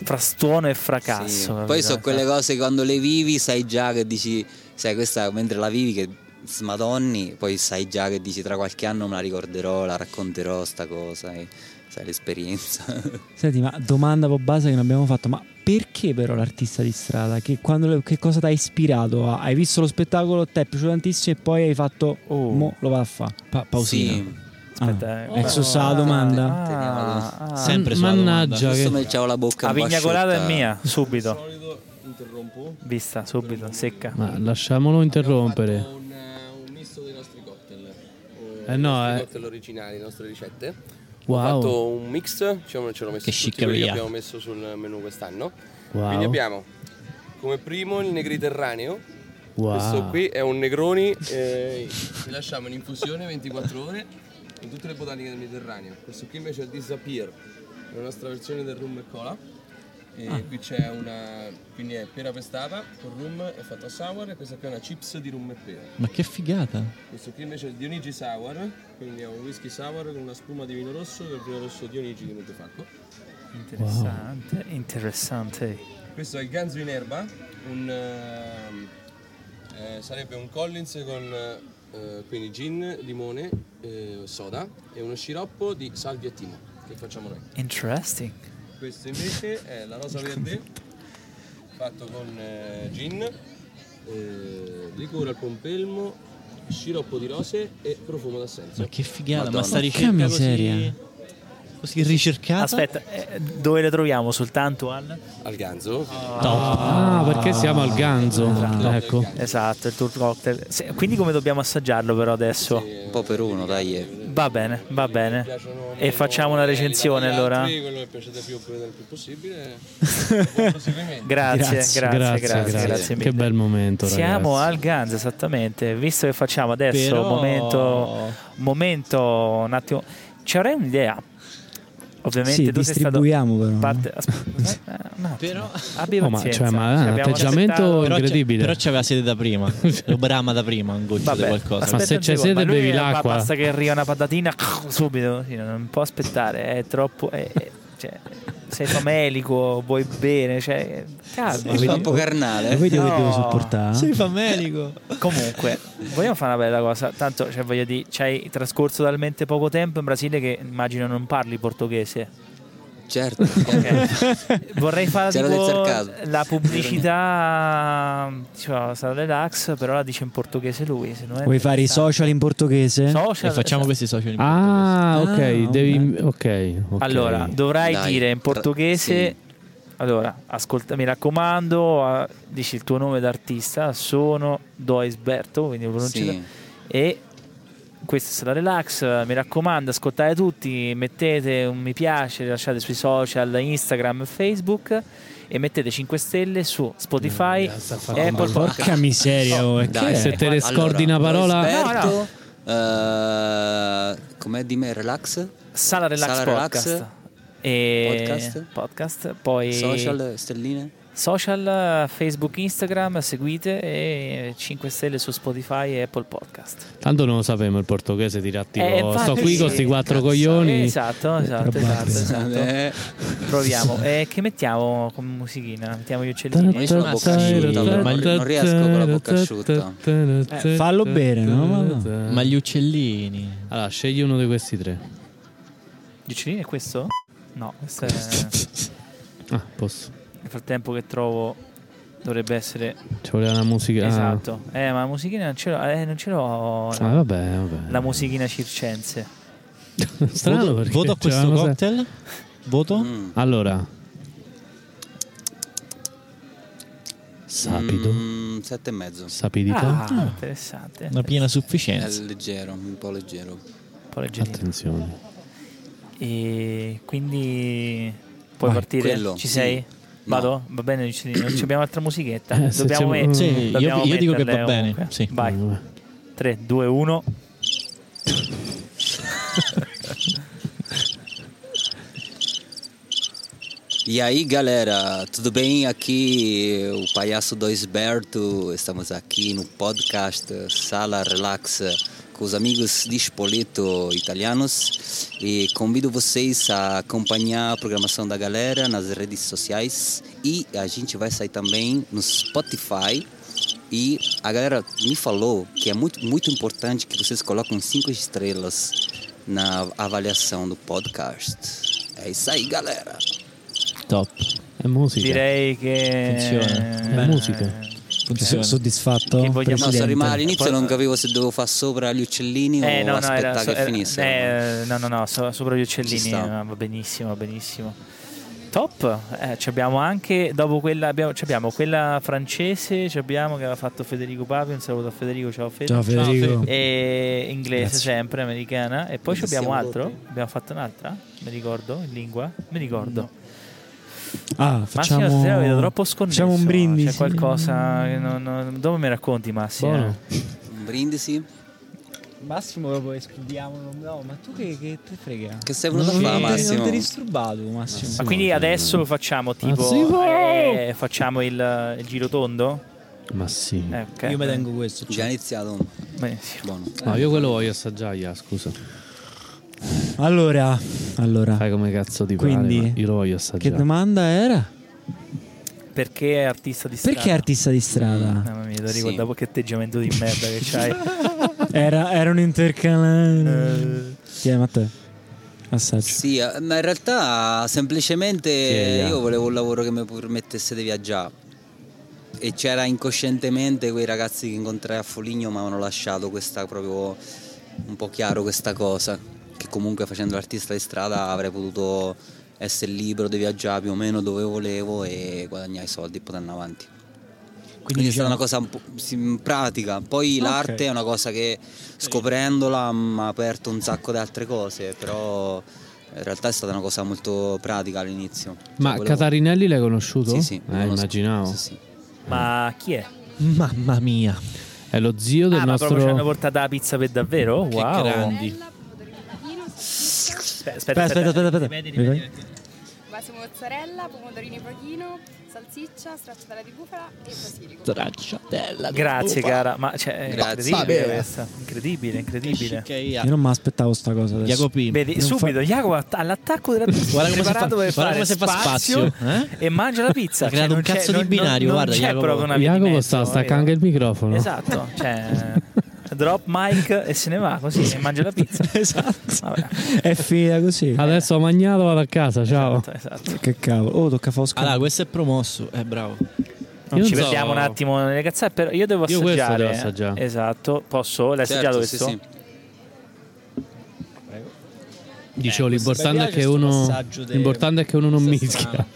Frastuono e fracasso. Sì? Poi sono quelle cose che quando le vivi sai già che dici, sai questa mentre la vivi che smadonni, poi sai già che dici tra qualche anno me la ricorderò, la racconterò sta cosa, e sai l'esperienza. Senti, ma domanda po' base che non abbiamo fatto, ma perché però l'artista di strada? Che, quando- che cosa ti ha ispirato? Hai visto lo spettacolo, ti è piaciuto tantissimo e poi hai fatto, Oh. mo lo vado a fare. Pa- pausina. Sì, Aspetta, eh. Ecco, sa la domanda. Teniamo- Ah, Sempre sulla Mannaggia, domanda. Che... la bocca La vigna colata è mia, subito. solito interrompo. Vista, subito, secca. Ma lasciamolo interrompere. Eh, no, nostri eh. originali, le nostre ricette. Wow. Ho fatto un mix, diciamo, ce l'ho messo Che tutti quelli che abbiamo messo sul menù quest'anno. Wow. Quindi abbiamo come primo il negriterraneo. Wow. Questo qui è un Negroni, eh, li lasciamo in infusione 24 ore in tutte le botaniche del Mediterraneo. Questo qui invece è il Disappear, è la nostra versione del rum e cola. E Ah. qui c'è una, quindi è pera pestata con rum, è fatta a sour e questa qui è una chips di rum e pera. Ma che figata. Questo qui invece è il Dionigi Sour, quindi è un whisky sour con una spuma di vino rosso, è il vino rosso Dionigi di Montefalco. Interessante, interessante. Questo è il Ganzo in erba, un, ehm, eh, sarebbe un Collins con eh, quindi gin, limone, eh, soda e uno sciroppo di salvia e timo che facciamo noi. Interesting. Questo invece è la rosa verde fatto con eh, gin, eh, liquore al pompelmo, sciroppo di rose e profumo d'assenso. Ma che figata, Madonna. ma sta Porca ricerca miseria. così, così ricercata. Aspetta, eh, dove le troviamo? Soltanto al? Al ganzo, Ah, perché siamo al ganzo. Ecco. Esatto, il tour cocktail. Se- quindi come dobbiamo assaggiarlo però adesso? Un po' per uno, dai. Va bene, va bene. E facciamo una recensione allora? quello che piace di più il più possibile. Grazie, Grazie, grazie, grazie, grazie, grazie, mille. Che bel momento, Siamo ragazzi. al Ganz, esattamente. Visto che facciamo adesso momento, momento, un attimo. Ci avrei un'idea. Ovviamente Sì, tu sei stato distribuiamo però. parte. aspetta, eh, attimo. Però- Abbi Oh, ma- pazienza. cioè, ma è un atteggiamento- Però, c'è- incredibile. però c'aveva sede da prima. Lo brama da prima, un goccio di Vabbè, qualcosa. aspetta Ma se c'è sede, bevi l'acqua. Basta che arriva una patatina subito, sì, non può aspettare, è troppo. è- è- cioè, sei famelico, vuoi bene, cioè, calma. È troppo carnale. Vedi No. che devo sopportare? Sei famelico. Comunque, vogliamo fare una bella cosa. Tanto, cioè, voglio dire, c'hai trascorso talmente poco tempo in Brasile che immagino non parli portoghese. Certo. Ok. Vorrei fare tipo la pubblicità, cioè, sarà relax, però la dice in portoghese lui. Se non è Vuoi fare i social in portoghese? Social, E facciamo esatto. questi social in Ah, ok, Ah, devi... Ok, ok. Allora, dovrai Dai, dire in portoghese. sì. Allora, ascolta, mi raccomando, dici il tuo nome d'artista, sono Doisberto, quindi pronunci Sì. e questa è stata Relax, mi raccomando, ascoltate tutti, mettete un mi piace, lasciate sui social, Instagram e Facebook e mettete 5 stelle su Spotify e Apple Podcast. Porca miseria, oh, Dai, se te ne scordi una parola- Esperto, eh, com'è di me? Relax? Sala Relax Sala Podcast. Relax. E Podcast. podcast, poi Social, stelline? Social, Facebook, Instagram, seguite e 5 stelle su Spotify e Apple Podcast. Tanto non lo sappiamo il portoghese, dirà tipo, Eh, sto qui con sì, questi quattro cazzo. coglioni. Esatto, esatto, esatto, esatto. Eh, Proviamo. E che mettiamo come musichina? Mettiamo gli uccellini. Ma io sono a bocca asciutta, non- riesco con la bocca asciutta. Eh, fallo bere, no? Ma gli uccellini. Allora, scegli uno di questi tre. Gli uccellini è questo? No, questo è... Ah, posso. Nel frattempo che trovo dovrebbe essere Ci voleva una musica. ah. esatto. Eh, ma la musichina non ce l'ho, eh, non ce l'ho Ah, la, vabbè, vabbè. la musichina circense. Strano voto, perché voto a questo se- cocktail? Voto? mm. Allora. Sapido. Mm, sette e mezzo. Sapidità. Ah, interessante. Una piena È sufficienza. leggero, un po' leggero. Un po' leggerino. Attenzione. E quindi puoi Vai, partire? quello, Ci sì. sei? Vado? Va bene, non ci abbiamo altra musichetta. Eh, se Dobbiamo met- Sì, io- dobbiamo io dico che va bene, ovunque. sì. Vai. 3, 2, 1. E aí, galera, tudo bem? Aqui o Palhaço do Esberto. Estamos aqui no podcast Sala Relax com os amigos de Spoleto italianos e convido vocês a acompanhar a programação da galera nas redes sociais e a gente vai sair também no Spotify. E a galera me falou que é muito, muito importante que vocês coloquem cinco estrelas na avaliação do podcast. É isso aí, galera. Top. È musica. Direi che Funziona. È Beh, musica. Sono soddisfatto? Che vogliamo- No, Presidente? all'inizio Poi- non capivo se dovevo fare sopra gli uccellini Eh, o no, no, aspettare so- che era- finisse. eh, no, no, no, so- sopra gli uccellini. eh, Va benissimo, va benissimo. Top, eh, ci abbiamo anche dopo quella, abbiamo, ci abbiamo quella francese, ci abbiamo che aveva fatto Federico Papi. Un saluto a Federico, ciao Fede. Ciao Federico. E inglese Grazie. sempre, americana. E poi abbiamo altro? Abbiamo fatto un'altra? Mi ricordo in lingua? Mi ricordo. Ah, Massimo facciamo... stasera la vedo troppo sconnesso. Facciamo un brindisi. C'è qualcosa che non, non- dopo mi racconti Massimo. Buono. Un brindisi? Massimo proprio escludiamo. No, ma tu che, che te frega? Che sei venuto a fare, Massimo? Non ti disturbato, Massimo. Ma quindi adesso facciamo tipo Massimo! eh, facciamo il, il giro tondo? Ma sì. Eh, ok. Io mi tengo questo. Già cioè. iniziato. Benissimo. Buono. No, io quello voglio assaggiare, scusa. Allora, allora, Fai come cazzo ti Quindi, pare, io lo voglio che assaggiare. domanda era? Perché è artista di strada? Perché artista di strada? Mamma mia, ti Sì. ricordo che atteggiamento di merda che c'hai. Era, era un intercalare. Tieni, Matteo. Assaggio. Sì, eh, ma in realtà semplicemente Sì, yeah. io volevo un lavoro che mi permettesse di viaggiare. E c'era incoscientemente quei ragazzi che incontrai a Foligno mi avevano lasciato questa proprio un po' chiaro questa cosa. Che comunque facendo l'artista di strada avrei potuto essere libero di viaggiare più o meno dove volevo e guadagnare i soldi e poter andare avanti. Quindi, è stata una cosa un po' pratica. Poi l'arte è una cosa che scoprendola mi ha aperto un sacco di altre cose, però in realtà è stata una cosa molto pratica all'inizio. Cioè, Ma volevo- Catarinelli l'hai conosciuto? Sì, sì, Eh, immaginavo. Sì, sì. Ma chi è? Mamma mia. È lo zio del ah, ma proprio ci hanno nostro... portato la pizza per davvero? Che wow. grandi. Aspetta, Aspetta, aspetta, aspetta. aspetta. Ripeti, ripeti, Ripeti. Base mozzarella, pomodorini pochino, salsiccia, stracciatella di bufala e basilico. Stracciatella. Grazie bufala. cara, ma cioè, Grazie. incredibile questa. Incredibile, incredibile. Io non mi aspettavo sta cosa adesso. Jacopino. Vedi, Non subito Jacopo att- all'attacco della pizza Guarda come si fa- guarda fare come si fa spazio, eh? e mangia la pizza. Ha creato Cioè, un cazzo di binario, non, guarda, non Jacopo. Jacopo sta staccando capito? il microfono. Esatto, cioè drop mic e se ne va così e mangia la pizza. esatto. Vabbè, È finita così. Adesso ho mangiato, vado a casa, ciao. esatto, esatto. Che cavolo. Oh, tocca Fosco. Allora, questo è promosso. Eh, bravo. Io Ci non so- perdiamo un attimo nelle cazzate, però io devo Io questo assaggiare. devo assaggiare. Esatto, posso? L'hai assaggiato Certo, sì, questo? sì. Dicevo, Eh, l'importante, è che uno, l'importante è che uno non Questo è mischia. strano.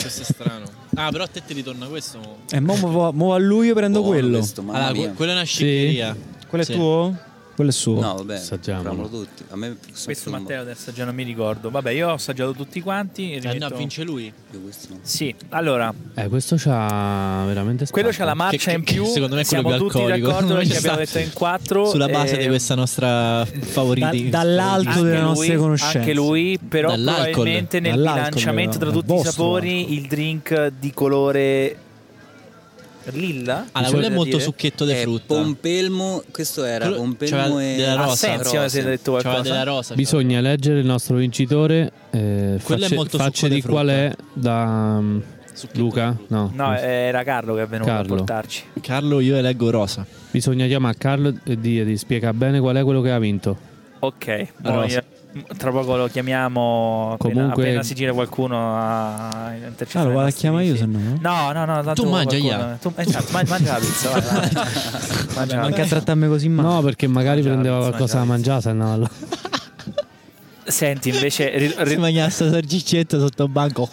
Questo è strano. Ah, però a te ti ritorna questo. E mo, mo, mo a lui io prendo Buono quello. questo, Allora, mia. que- quello è una sciccheria. Quello è Sì. tuo? Quello è suo. No, vabbè, Assaggiamolo. proviamolo tutti. A me Questo Matteo adesso già non mi ricordo. Vabbè, io ho assaggiato tutti quanti. e Eh, no, vince lui. Io questo no. Sì, allora, Eh, questo c'ha veramente quello spazio. c'ha la marcia Che- in che- più. secondo me è quello Siamo più tutti alcolico. d'accordo Non perché ci abbiamo sta. detto in quattro. Sulla base eh, di questa nostra favorita. Da- dall'alto anche delle lui- nostre conoscenze. Anche lui, però Dall'alcol. probabilmente nel Dall'alcol, bilanciamento tra dal tutti i vostro sapori alcol. il drink di colore lilla. Allora, mi quello è molto dire. succhetto di frutta. Pompelmo, questo era Quello- Pompelmo e della rosa. Assenzio, mi siete detto qualcosa? della rosa. Bisogna leggere il nostro vincitore. Eh, Quello è facce, molto facce di qual è da um, Luca? No. No, era Carlo che è venuto Carlo. a portarci. Carlo, io eleggo rosa. Bisogna chiamare Carlo e dire, spiega bene qual è quello che ha vinto. Ok, rosa. Tra poco lo chiamiamo appena, Comunque- appena si gira qualcuno a intercettare Ah, lo vado a chiamare io se no. no? No, no, Tu mangia, qualcuno- tu- esatto, man- mangia la pizza. Mangia Manca a trattarmi così male. No, perché magari Mangia prendeva pizza, qualcosa da mangiare, se no là. Senti, invece ri- ri- Si mangia sta salgiccetta sotto il banco.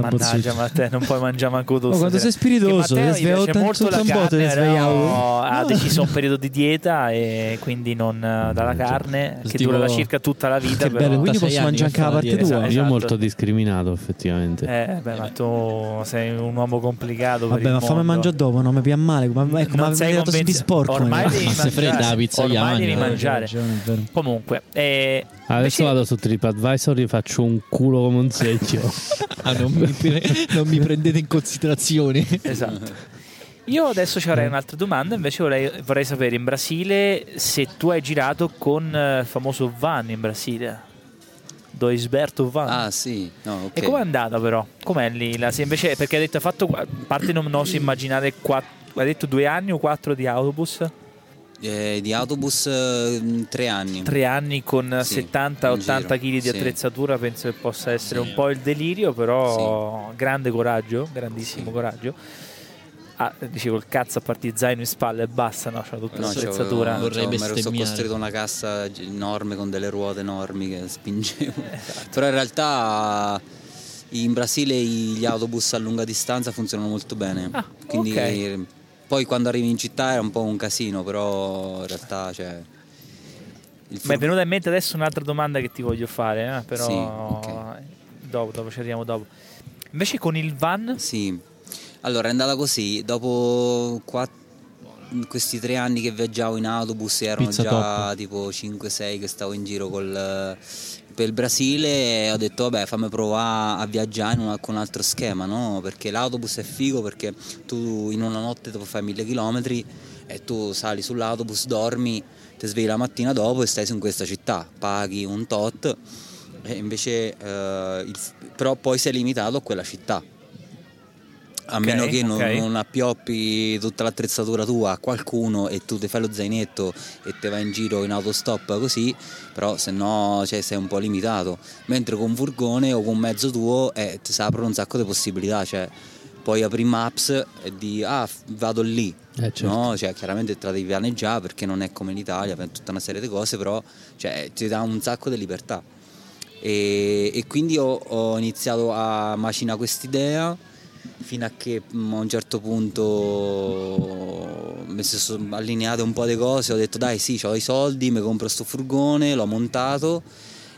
Mannaggia, ma te non puoi mangiare manco tu. Oh, quanto stasera. sei spiritoso, Matteo piace tanto molto la carne, ne svegliavo. però ha No. deciso un periodo di dieta e quindi non eh, dalla carne, che Tipo- dura circa tutta la vita. Bello, quindi 86 posso mangiare che anche la parte tua. Esatto. Io molto discriminato, effettivamente. Eh, beh, ma tu sei un uomo complicato. Vabbè, ma fammi mangiare dopo, non mi piace male. Come, ecco, Non ma sei di sporco. Ormai devi mangiare. la pizza gli Ormai devi eh. mangiare. Comunque, eh, Adesso invece- vado su TripAdvisor e faccio un culo come un secchio. Ah, non, mi, pre- non mi prendete in considerazione. Esatto. Io adesso ci avrei un'altra domanda, invece vorrei, vorrei sapere in Brasile se tu hai girato con eh, il famoso van in Brasile. Do Isberto Van. Ah sì, no, ok. E com'è andata però? Com'è lì? La, se invece, perché hai detto, hai fatto, a parte non, non oso immaginare, quatt- hai detto due anni o quattro di autobus? Eh, di autobus eh, tre anni. Tre anni con Sì, 70-80 in giro, kg di sì. attrezzatura, penso che possa essere Sì. un po' il delirio, però grande coraggio, grandissimo Sì. coraggio. Ah, dicevo il cazzo a partire zaino in spalle e basta, no? C'ha tutta No, l'attrezzatura. c'avevo- mi ero costruito una cassa enorme con delle ruote enormi che spingevo. Esatto. Però in realtà in Brasile gli autobus a lunga distanza funzionano molto bene. Ah, Quindi ok. Poi quando arrivi in città era un po' un casino, però in realtà cioè, il Mi è venuta in mente adesso un'altra domanda che ti voglio fare, eh, però Sì, ok. dopo, dopo ci arriviamo dopo. Invece con il van, Sì, allora è andata così, dopo quatt- questi tre anni che viaggiavo in autobus erano Pizza già top. tipo 5-6 che stavo in giro col- per il Brasile ho detto vabbè fammi provare a viaggiare una- con un altro schema, no? Perché l'autobus è figo perché tu in una notte dopo fai mille chilometri e tu sali sull'autobus, dormi, ti svegli la mattina dopo e stai in questa città, paghi un tot invece eh, il- però poi sei limitato a quella città a Ok, meno che non, ok. non appioppi tutta l'attrezzatura tua a qualcuno e tu ti fai lo zainetto e te vai in giro in autostop così, però se no cioè, sei un po' limitato. Mentre con un furgone o con un mezzo tuo eh, ti si aprono un sacco di possibilità, cioè poi apri Maps e di ah vado lì. Eh, certo. No, cioè chiaramente te la devi pianeggiare perché non è come in Italia, per tutta una serie di cose, però cioè, ti dà un sacco di libertà. E, e quindi ho, ho iniziato a macinare quest'idea fino a che mm, a un certo punto mi si sono allineate un po' di cose, ho detto dai sì, ho i soldi, mi compro sto furgone, l'ho montato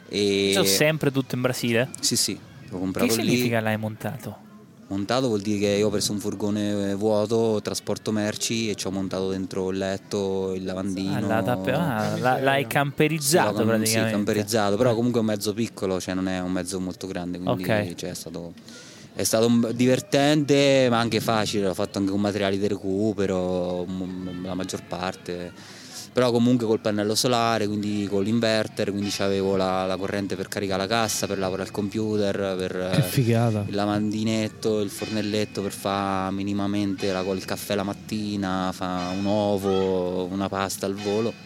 e... sono sempre tutto in Brasile. Sì sì, l'ho Che comprato lì. significa l'hai montato? Montato vuol dire che io ho preso un furgone vuoto, trasporto merci e ci ho montato dentro il letto, il lavandino. Ah, tappe- ah, la- l'hai Sì, camperizzato l'ho- praticamente. Sì, camperizzato, però comunque è un mezzo piccolo, cioè non è un mezzo molto grande, quindi Ok. cioè, è stato, è stato divertente ma anche facile, l'ho fatto anche con materiali di recupero, la maggior parte. Però comunque col pannello solare, quindi con l'inverter, quindi avevo la, la corrente per caricare la cassa, per lavorare al computer, per il lavandinetto, il fornelletto per fare minimamente la, il caffè la mattina, fa un uovo, una pasta al volo.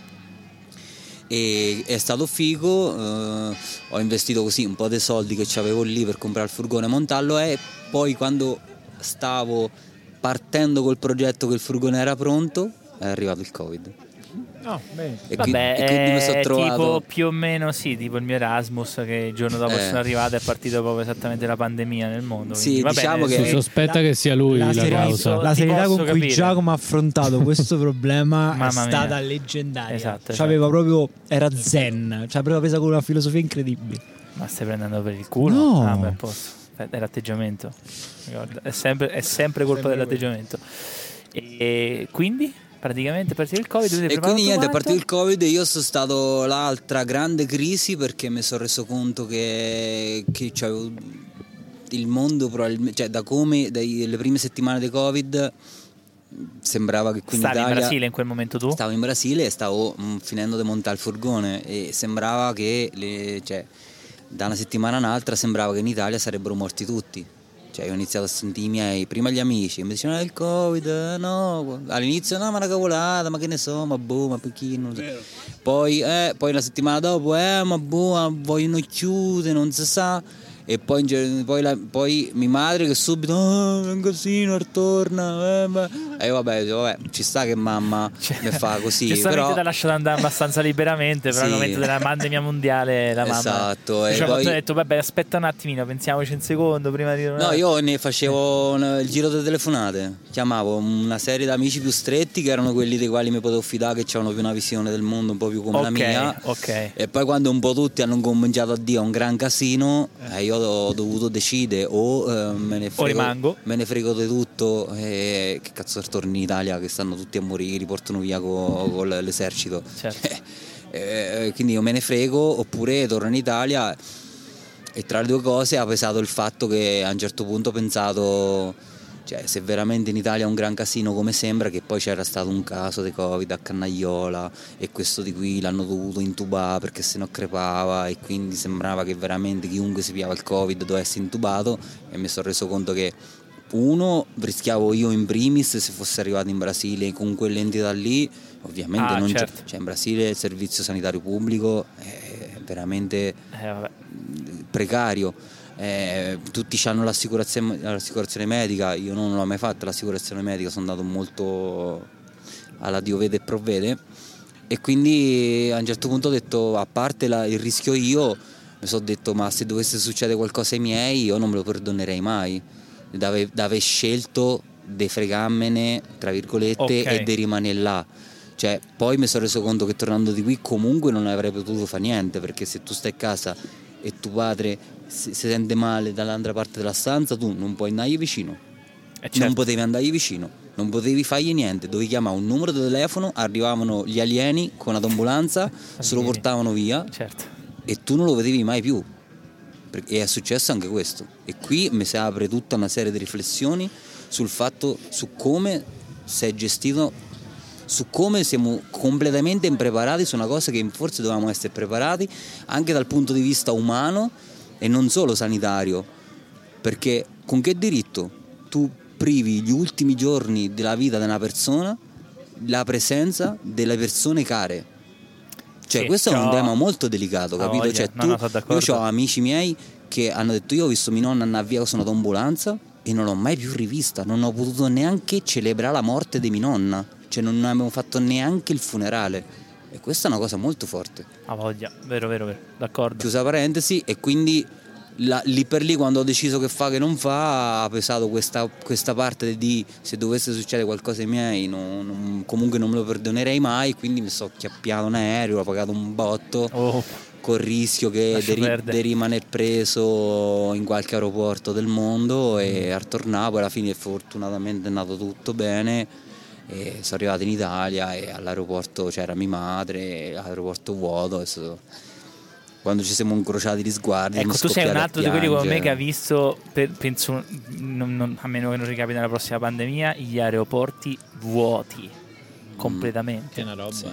E è stato figo, eh, ho investito così un po' dei soldi che avevo lì per comprare il furgone e montarlo e poi quando stavo partendo col progetto che il furgone era pronto è arrivato il covid. E, qui- Vabbè, e quindi mi sono è trovato... tipo più o meno sì, tipo il mio Erasmus che il giorno dopo Eh. sono arrivato è partito proprio esattamente la pandemia nel mondo. Sì, quindi va diciamo bene, che- Si sospetta la- che sia lui la la, serietà- causa. La serietà posso con cui capire. Giacomo ha affrontato questo problema è stata leggendaria. Esatto, C'aveva proprio era zen, cioè aveva presa con una filosofia incredibile. Ma stai prendendo per il culo? No. Ah, beh, a posto. È l'atteggiamento. È sempre, è sempre colpa Sempre dell'atteggiamento. E quindi, praticamente, a partire il Covid, E quindi niente, a partire il Covid io sono stato l'altra grande crisi perché mi sono reso conto che, che il mondo probabilmente, cioè da come dalle prime settimane di Covid sembrava che qui in Stavi in Italia Brasile in quel momento tu? stavo in Brasile e stavo mm, finendo di montare il furgone e sembrava che le- cioè, da una settimana a un'altra sembrava che in Italia sarebbero morti tutti. Cioè, io ho iniziato a sentire i miei, prima gli amici, mi dicevano "Ah, il Covid, no, all'inizio no, ma una cavolata, ma che ne so, ma boh, ma perché non so. Poi, eh, poi la settimana dopo, eh, ma boh, vogliono chiudere, non si sa. E poi, poi, la- poi mia madre che subito oh, è un casino torna eh, ma-" e io vabbè, vabbè ci sta che mamma mi fa così Giustamente però ti ha lasciato andare abbastanza liberamente, però Sì. al momento della pandemia mondiale la mamma... Esatto, e Cioè, poi- ho detto, vabbè, aspetta un attimino, pensiamoci un secondo prima di... No, io ne facevo il giro delle telefonate, chiamavo una serie di amici più stretti che erano quelli dei quali mi potevo fidare, che avevano più una visione del mondo un po' più come la Ok, mia. ok. E poi quando un po' tutti hanno cominciato a dire un gran casino, eh, io ho dovuto decidere o eh, me ne frego, rimango. me ne frego di tutto e che cazzo torni in Italia che stanno tutti a morire, li portano via co- con l'esercito. Certo. Eh, quindi io me ne frego oppure torno in Italia e tra le due cose ha pesato il fatto che a un certo punto ho pensato cioè, se veramente in Italia è un gran casino come sembra che poi c'era stato un caso di covid a Cannaiola e questo di qui l'hanno dovuto intubare perché se no crepava e quindi sembrava che veramente chiunque si piava il covid dovesse intubato e mi sono reso conto che uno rischiavo io in primis se fossi arrivato in Brasile con quell'entità lì ovviamente Ah, non certo. c'è cioè in Brasile il servizio sanitario pubblico è veramente Eh, precario. Eh, tutti hanno l'assicurazione, l'assicurazione medica, io non l'ho mai fatta l'assicurazione medica, sono andato molto alla Dio vede e provvede e quindi a un certo punto ho detto, a parte la- il rischio io, mi sono detto ma se dovesse succedere qualcosa ai miei io non me lo perdonerei mai, d'aver, scelto di fregammene, tra virgolette, Ok. e di rimanere là. Cioè, poi mi sono reso conto che tornando di qui comunque non avrei potuto fare niente, perché se tu stai a casa e tuo padre si, si sente male dall'altra parte della stanza, tu non puoi andargli vicino. Eh, certo. Non potevi andargli vicino, non potevi fargli niente, dovevi chiamare un numero di telefono, arrivavano gli alieni con l'ambulanza, se lo portavano via Certo. e tu non lo vedevi mai più. E è successo anche questo. E qui mi si apre tutta una serie di riflessioni sul fatto, su come si è gestito, su come siamo completamente impreparati su una cosa che forse dovevamo essere preparati anche dal punto di vista umano e non solo sanitario. Perché con che diritto tu privi gli ultimi giorni della vita di una persona la presenza delle persone care? Cioè, Sì, questo è un tema molto delicato, capito? voglia. Cioè, No, tu, no, sono d'accordo. io ho amici miei che hanno detto: Io ho visto mia nonna andare via con una ambulanza e non l'ho mai più rivista. Non ho potuto neanche celebrare la morte di mia nonna. Cioè, non abbiamo fatto neanche il funerale. E questa è una cosa molto forte. Ha voglia, vero, vero, vero. D'accordo. Chiusa parentesi, e quindi la- lì per lì, quando ho deciso che fa che non fa, ha pesato questa, questa parte di se dovesse succedere qualcosa ai miei, non- non- comunque non me lo perdonerei mai. Quindi mi sono chiappiato un aereo, ho pagato un botto Oh, col rischio che di, di rimanere preso in qualche aeroporto del mondo e a tornare, poi alla fine fortunatamente è andato tutto bene e sono arrivato in Italia e all'aeroporto c'era mia madre, l'aeroporto vuoto, è stato- quando ci siamo incrociati gli sguardi ecco, tu sei un altro di quelli come me che ha visto, per- penso, non- non- a meno che non ricapiti nella prossima pandemia, gli aeroporti vuoti completamente. Che è una roba. Sì.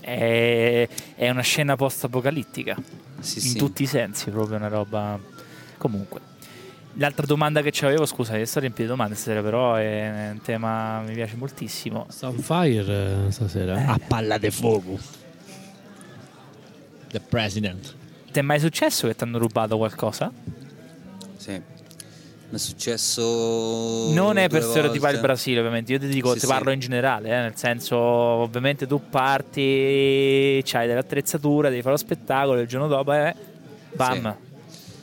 È, è una scena post-apocalittica Sì, in sì. tutti i sensi, proprio una roba. Comunque. L'altra domanda che avevo, scusa, io sto riempito di domande stasera, però è un tema che mi piace moltissimo. Sta on fire eh, stasera. A palla de fuoco. The President. Ti è mai successo che ti hanno rubato qualcosa? Sì. Mi è successo Non è per stereotipare il. Brasile, ovviamente. Io ti dico, Sì, ti sì. parlo in generale, eh, nel senso, ovviamente tu parti, c'hai dell'attrezzatura, devi fare lo spettacolo, il giorno dopo, eh, bam.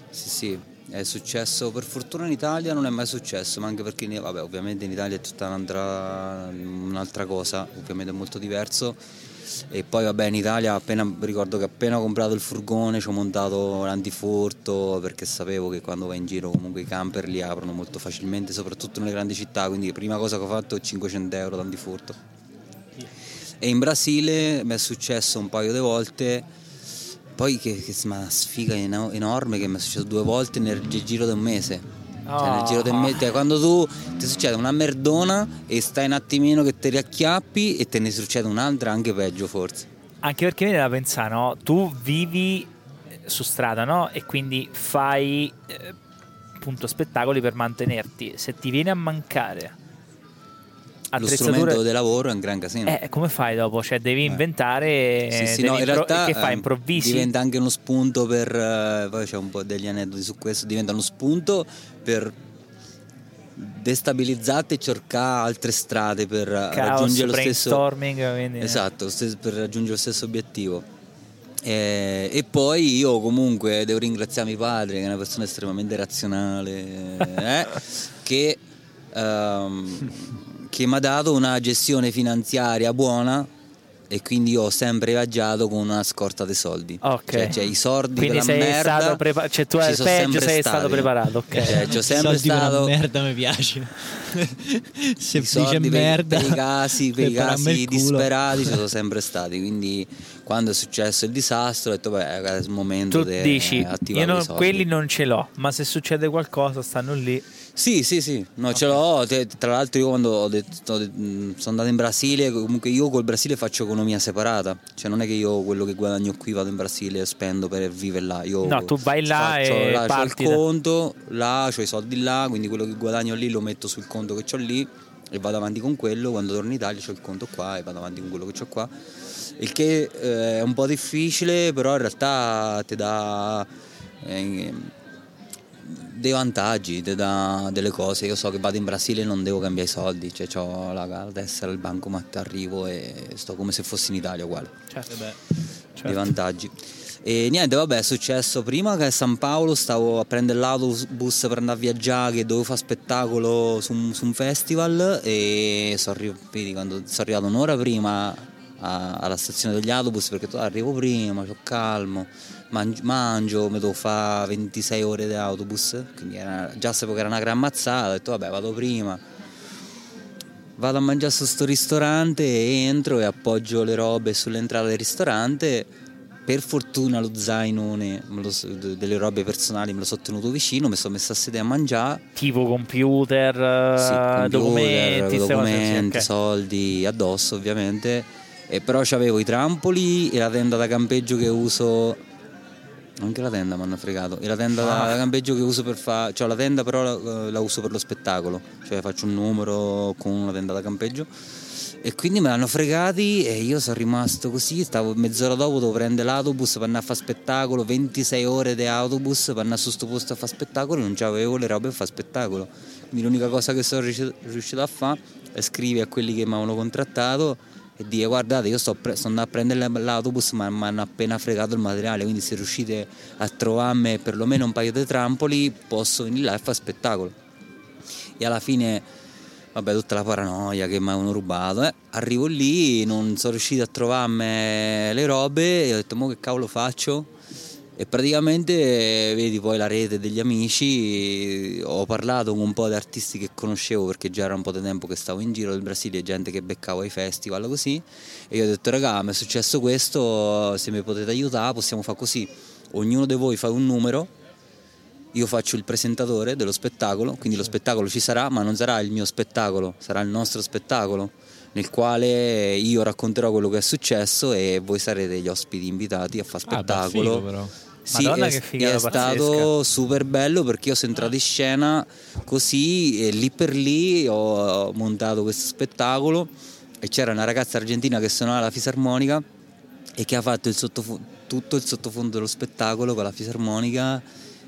Sì, sì, è successo per fortuna in Italia, non è mai successo, ma anche perché vabbè, ovviamente in Italia è tutta un'altra, un'altra cosa, ovviamente è molto diverso. E poi vabbè in Italia appena, ricordo che appena ho comprato il furgone ci ho montato l'antifurto perché sapevo che quando vai in giro comunque i camper li aprono molto facilmente, soprattutto nelle grandi città, quindi prima cosa che ho fatto è 500 euro d'antifurto. E in Brasile mi è successo un paio di volte, poi che, che una sfiga eno- enorme che mi è successo due volte nel gi- giro di un mese. Cioè, nel giro di un mese, cioè, quando tu ti succede una merdona e stai un attimino che ti riacchiappi e te ne succede un'altra anche peggio forse. Anche perché viene da pensare, no? Tu vivi eh, su strada, no? E quindi fai eh, appunto spettacoli per mantenerti. Se ti viene a mancare attrezzature- strumento di lavoro è un gran casino. Eh, come fai dopo? Cioè, devi inventare. Sì, sì, devi no, in impro- realtà che fai? eh, Improvvisi? diventa anche uno spunto per eh, poi c'è un po' degli aneddoti su questo, diventa uno spunto per destabilizzarti e cercare altre strade per Caos, raggiungere lo stesso brainstorming. quindi- Esatto, stes- per raggiungere lo stesso obiettivo. Eh, e poi io comunque devo ringraziare mio padre, che è una persona estremamente razionale, eh, che, ehm, che mi ha dato una gestione finanziaria buona e quindi io ho sempre viaggiato con una scorta di soldi. Ok. Cioè, cioè, i soldi Quindi della sei merda. stato prepa- cioè, tu ci al peggio sempre sei stati. stato preparato, ok. Cioè, c'ho sempre soldi per stato merda mi piace. Se i dice soldi per, merda. per i casi, per i casi disperati ci sono sempre stati. Quindi quando è successo il disastro ho detto beh è il momento di attivare non- i soldi. quelli non ce l'ho, ma se succede qualcosa stanno lì. Sì, sì, sì, no, ce l'ho. Tra l'altro, io quando ho detto- ho sono andato in Brasile, comunque io col Brasile faccio economia separata. Cioè, non è che io quello che guadagno qui vado in Brasile e spendo per vivere là. Io No, tu vai là faccio- e là, il parti da- conto, là, ho i soldi là, quindi quello che guadagno lì lo metto sul conto che ho lì e vado avanti con quello. Quando torno in Italia ho il conto qua e vado avanti con quello che ho qua. Il che eh, è un po' difficile, però in realtà ti dà. eh, dei vantaggi, ti dà delle cose. Io so che vado in Brasile e non devo cambiare i soldi, cioè ho la, la tessera, il bancomat, arrivo e sto come se fossi in Italia uguale. Certo. Dei vantaggi. E niente, vabbè, è successo prima che a San Paolo stavo a prendere l'autobus per andare a viaggiare, che dovevo fare spettacolo su un, su un festival e sono arri- vedi, quando sono arrivato un'ora prima a- alla stazione degli autobus perché arrivo prima, c'ho calmo, mangio, mi devo fare 26 ore di autobus, quindi era- già sapevo che era una gran mazzata, ho detto vabbè vado prima. Vado a mangiare su sto ristorante entro e appoggio le robe sull'entrata del ristorante. Per fortuna lo zainone lo- delle robe personali me lo sono tenuto vicino, mi sono messo a sedere a mangiare. Tipo computer, eh, Sì, computer, documenti, documenti, sì, ok. soldi addosso ovviamente. E però avevo i trampoli e la tenda da campeggio che uso. Anche la tenda mi hanno fregato. E la tenda da- Ah. da campeggio che uso per fare. Cioè la tenda però la, la uso per lo spettacolo. Cioè faccio un numero con una tenda da campeggio. E quindi me l'hanno fregati e io sono rimasto così. Stavo mezz'ora dopo, dovevo prendere l'autobus per andare a fare spettacolo. 26 ore di autobus per andare su sto posto a fare spettacolo. e Non avevo le robe per fare spettacolo. Quindi l'unica cosa che sono riuscito, riuscito a fare è scrivere a quelli che mi avevano contrattato e dire guardate io sto, pre- sto andando a prendere l'autobus ma mi hanno appena fregato il materiale quindi se riuscite a trovarmi perlomeno un paio di trampoli posso venire là e fare spettacolo e alla fine vabbè tutta la paranoia che mi avevano rubato eh. arrivo lì non sono riuscito a trovarmi le robe e ho detto mo che cavolo faccio e praticamente eh, vedi poi la rete degli amici, ho parlato con un po' di artisti che conoscevo perché già era un po' di tempo che stavo in giro del Brasile, gente che beccavo ai festival così e io ho detto raga mi è successo questo, se mi potete aiutare possiamo fare così, ognuno di voi fa un numero, io faccio il presentatore dello spettacolo, quindi lo spettacolo ci sarà ma non sarà il mio spettacolo, sarà il nostro spettacolo nel quale io racconterò quello che è successo e voi sarete gli ospiti invitati a fare Ah, beh, spettacolo. figo, però. Sì, Madonna, è, è stato super bello perché io sono entrato in scena così e lì per lì ho montato questo spettacolo e c'era una ragazza argentina che suonava la fisarmonica e che ha fatto il sottofo- tutto il sottofondo dello spettacolo con la fisarmonica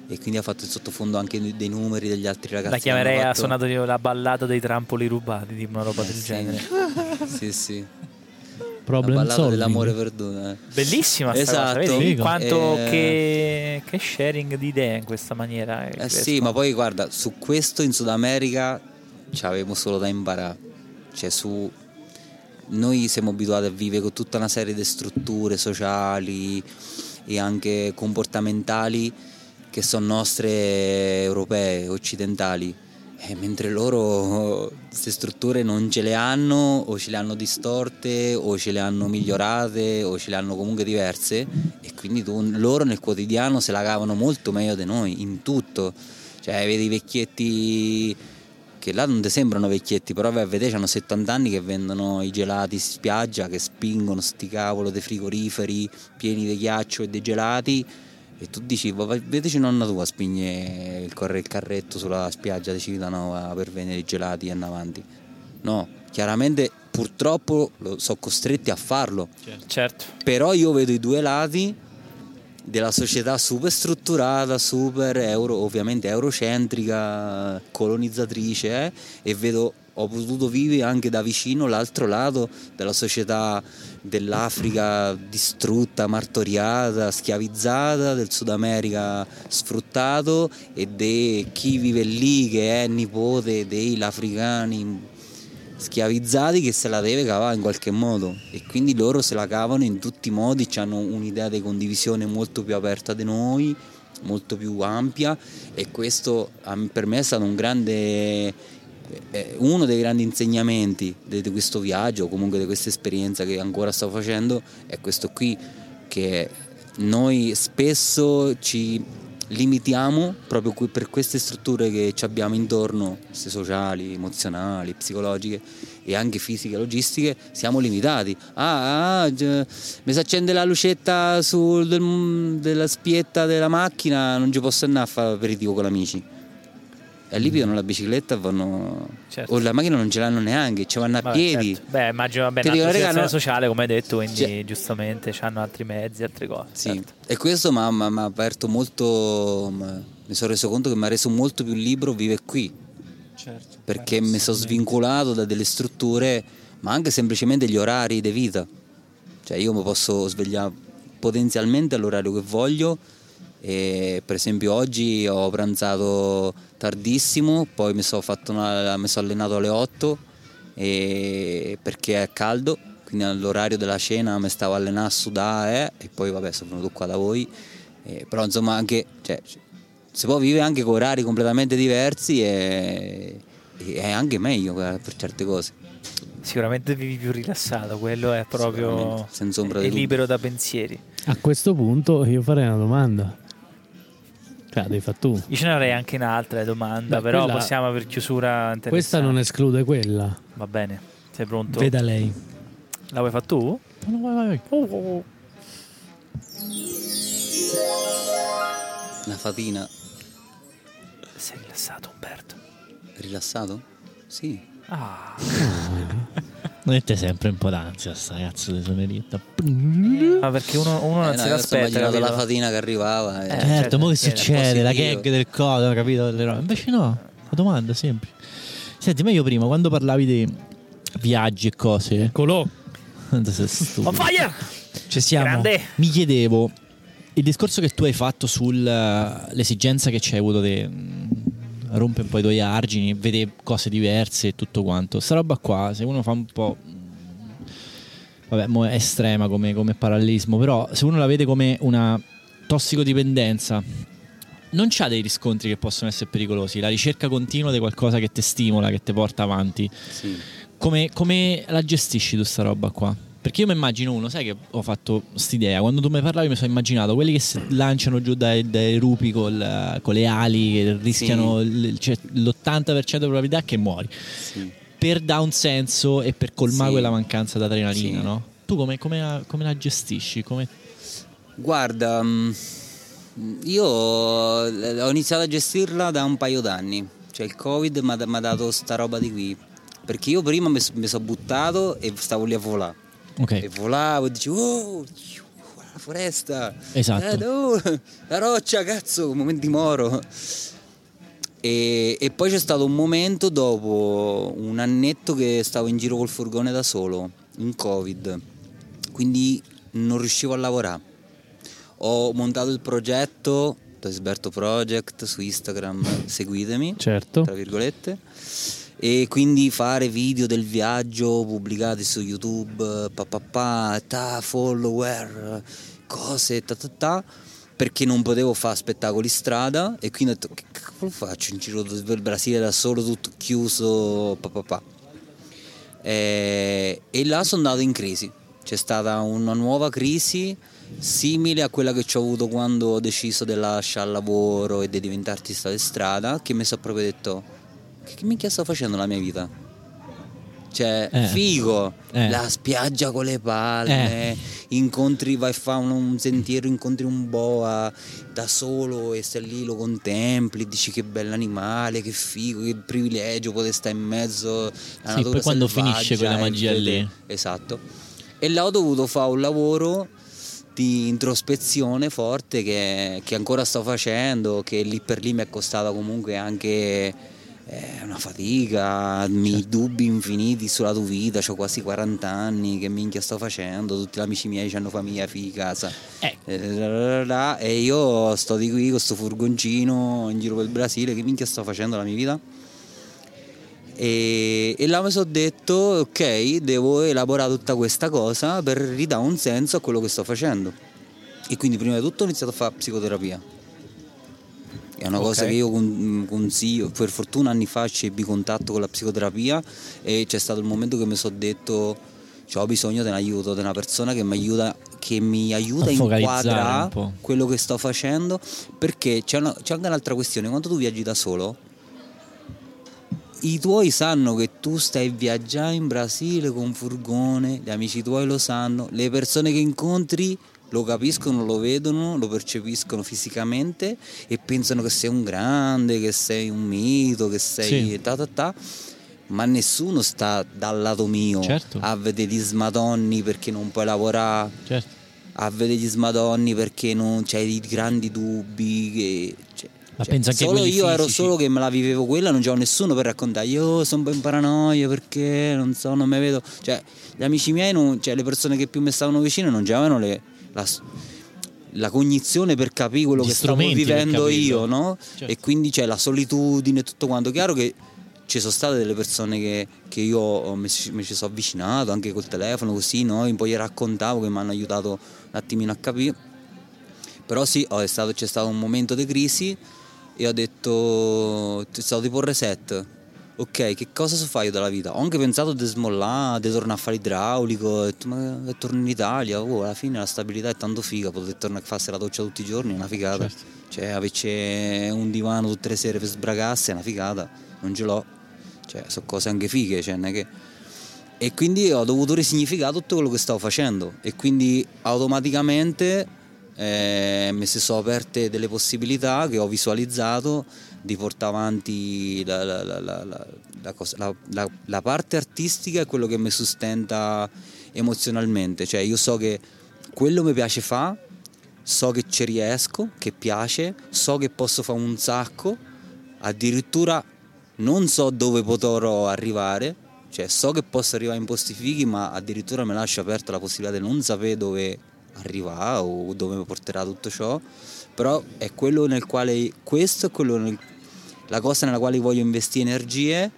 e quindi ha fatto il sottofondo anche dei numeri degli altri ragazzi. La chiamerei ha fatto- suonato la ballata dei trampoli rubati, tipo una roba Eh, del sì. genere. Sì, sì. Problem la dell'amore perduto. eh. Bellissima Esatto. cosa, vedi Figo. quanto Eh, che, che sharing di idee in questa maniera. Eh sì, ma poi guarda, su questo in Sud America ci avevo solo da imparare. Cioè su noi siamo abituati a vivere con tutta una serie di strutture sociali e anche comportamentali che sono nostre europee, occidentali. Eh, mentre loro queste strutture non ce le hanno o ce le hanno distorte o ce le hanno migliorate o ce le hanno comunque diverse e quindi tu- loro nel quotidiano se la cavano molto meglio di noi in tutto. Cioè vedi i vecchietti che là non ti sembrano vecchietti, però vai hanno 70 anni che vendono i gelati in spiaggia, che spingono sti cavolo dei frigoriferi pieni di ghiaccio e dei gelati e tu dici, "Va- vai- vedeci nonna tua spigne il, corre- il carretto sulla spiaggia di Civitanova per vendere i gelati e andare avanti. No, chiaramente purtroppo lo- sono costretti a farlo. Certo. Però io vedo i due lati della società super strutturata, super euro, ovviamente eurocentrica, colonizzatrice eh, e vedo ho potuto vivere anche da vicino l'altro lato della società dell'Africa distrutta, martoriata, schiavizzata, del Sud America sfruttato e di chi vive lì che è nipote dei africani schiavizzati che se la deve cavare in qualche modo. E quindi loro se la cavano in tutti i modi, hanno un'idea di condivisione molto più aperta di noi, molto più ampia e questo per me è stato un grande uno dei grandi insegnamenti di, questo viaggio, o comunque di questa esperienza che ancora sto facendo, è questo qui, che noi spesso ci limitiamo proprio per queste strutture che ci abbiamo intorno, queste sociali, emozionali, psicologiche e anche fisiche, logistiche, siamo limitati. Ah, ah, mi si accende la lucetta sul, del- della spietta della macchina, non ci posso andare a fare aperitivo con gli amici. Lì pigliano la bicicletta vanno... Certo. O la macchina non ce l'hanno neanche, ci vanno a Vabbè, piedi. certo. Beh, immagino vabbè, una situazione no- sociale, come hai detto, quindi Cioè- giustamente hanno altri mezzi, altre cose. Sì, certo. e questo mi ha aperto molto, mi sono reso conto che mi ha reso molto più libero vivere qui, Certo. perché mi sono svincolato da delle strutture, ma anche semplicemente gli orari di vita. Cioè io mi posso svegliare potenzialmente all'orario che voglio e per esempio oggi ho pranzato tardissimo, poi mi sono, fatto una- mi sono allenato alle 8 e- perché è caldo, quindi all'orario della cena mi stavo allenando a sudare eh, e poi vabbè sono venuto qua da voi, Eh, però insomma anche cioè, si può vivere anche con orari completamente diversi e, e è anche meglio per certe cose. Sicuramente vivi più rilassato, quello è proprio senza ombra è libero da pensieri. A questo punto io farei una domanda. Cioè, devi fare tu. Io ce ne avrei anche un'altra domanda, Beh, però quella- possiamo per chiusura Questa non esclude quella. Va bene, sei pronto? Veda lei. La vuoi fare tu? No, vai, vai, vai. Oh, La fatina, Sei rilassato, Umberto. rilassato? Sì. Ah, Mette sempre un po' d'ansia sta cazzo di suoneria. ma perché uno, uno non Eh, no, immaginando capito? la fatina che arrivava. e- Eh, certo, certo, mo che succede? La gag del codo, capito? Invece no, la domanda semplice. Senti, ma io prima, quando parlavi di viaggi e cose, stupido. On fire! Ci siamo. Grande! mi chiedevo il discorso che tu hai fatto sull'esigenza che ci hai avuto di rompere un po' i tuoi argini, vedere cose diverse e tutto quanto. Sta roba qua, se uno fa un po'. Vabbè, mo è estrema come, come parallelismo, però se uno la vede come una tossicodipendenza, non c'ha dei riscontri che possono essere pericolosi. La ricerca continua di qualcosa che ti stimola, che ti porta avanti. Sì. Come, come la gestisci tu sta roba qua? Perché io mi immagino uno, sai che ho fatto quest'idea, quando tu mi parlavi mi sono immaginato quelli che si lanciano giù dai, dai rupi col- con le ali, che rischiano l- cioè, l'80% di probabilità che muori, Sì. per dare un senso e per colmare Sì. quella mancanza di adrenalina, Sì. no? Tu come, come la, come la gestisci? Come... Guarda, mm, io ho iniziato a gestirla da un paio d'anni, cioè il Covid mi ha dato sta roba di qui, perché io prima mi, sono buttato e stavo lì a volare, Ok, e volavo e dicevo, oh, la foresta, Esatto. no, la roccia, cazzo, un momento di moro. E, e poi c'è stato un momento dopo un annetto che stavo in giro col furgone da solo, in Covid, quindi non riuscivo a lavorare. Ho montato il progetto, Tesberto Project su Instagram, seguitemi, Certo. tra virgolette, e quindi fare video del viaggio pubblicati su YouTube, pa, pa, pa, follower, cose, ta, ta, ta, perché non potevo fare spettacoli strada e quindi ho detto che cavolo faccio in giro per il Brasile da solo, tutto chiuso, pa, pa. E, e là sono andato in crisi, c'è stata una nuova crisi simile a quella che ho avuto quando ho deciso di lasciare il lavoro e di diventare artista di strada, che mi sono proprio detto che, minchia sto facendo nella mia vita? Cioè, Eh. figo, Eh. la spiaggia con le palme, incontri, vai a fare un, un sentiero, incontri un boa da solo e stai lì, lo contempli, dici che bell'animale, che figo, che privilegio poter stare in mezzo alla Sì, poi quando finisce quella magia vedere- lì. Esatto. E là ho dovuto fare un lavoro di introspezione forte che, che ancora sto facendo, che lì per lì mi è costata comunque anche eh, una fatica, mi dubbi infiniti sulla tua vita, ho quasi 40 anni, che minchia sto facendo, tutti gli amici miei hanno famiglia, figli, casa. Eh. Eh, e io sto di qui con sto furgoncino in giro per il Brasile, che minchia sto facendo la mia vita? E, e là mi sono detto, ok, devo elaborare tutta questa cosa per ridare un senso a quello che sto facendo. E quindi prima di tutto ho iniziato a fare psicoterapia. È una Ok. cosa che io con- consiglio, per fortuna anni fa ci ebbi contatto con la psicoterapia e c'è stato il momento che mi sono detto "Cioè, ho bisogno di un aiuto, di una persona che mi aiuta, che mi aiuta A inquadrare quello che sto facendo. Perché c'è, una- c'è anche un'altra questione, quando tu viaggi da solo i tuoi sanno che tu stai viaggiando in Brasile con un furgone, gli amici tuoi lo sanno, le persone che incontri lo capiscono, lo vedono, lo percepiscono fisicamente e pensano che sei un grande, che sei un mito, che sei Sì. ta ta ta. Ma nessuno sta dal lato mio Certo. a vedere gli smadonni perché non puoi lavorare, Certo. a vedere gli smadonni perché non c'hai i grandi dubbi. Che, cioè, Ma cioè, anche solo io ero fisici. solo che me la vivevo quella, non c'avevo nessuno per raccontare. Io sono un po' in paranoia perché non so, non mi vedo. Cioè, gli amici miei, non- cioè, le persone che più mi stavano vicino non avevano le- la, la cognizione per capire quello Gli che stavo vivendo io, no? Certo. E quindi c'è la solitudine e tutto quanto. Chiaro che ci sono state delle persone che, che io mi, ci- sono avvicinato anche col telefono, così, no? Un po' gli raccontavo che mi hanno aiutato un attimino a capire. Però sì, oh, è stato- c'è stato un momento di crisi e ho detto, c'è stato tipo un reset. Ok, che cosa so fare io della vita? Ho anche pensato di smollare, di tornare a fare idraulico, detto, ma che torno in Italia, oh, alla fine la stabilità è tanto figa, potete tornare a farsi la doccia tutti i giorni, è una figata. Certo. Cioè, averci un divano tutte le sere per sbragarsi è una figata, non ce l'ho. Cioè, sono cose anche fighe, cioè, non è che... E quindi ho dovuto risignificare tutto quello che stavo facendo e quindi automaticamente eh, mi si sono aperte delle possibilità che ho visualizzato di portare avanti la, la- la- cosa- la- parte artistica è quello che mi sustenta emozionalmente, cioè io so che quello mi piace fare, so che ci riesco, che piace, so che posso fare un sacco, addirittura non so dove potrò arrivare, cioè so che posso arrivare in posti fighi, ma addirittura mi lascio aperta la possibilità di non sapere dove arrivare o dove mi porterà tutto ciò, però è quello nel quale questo è quello nel- la cosa nella quale voglio investire energie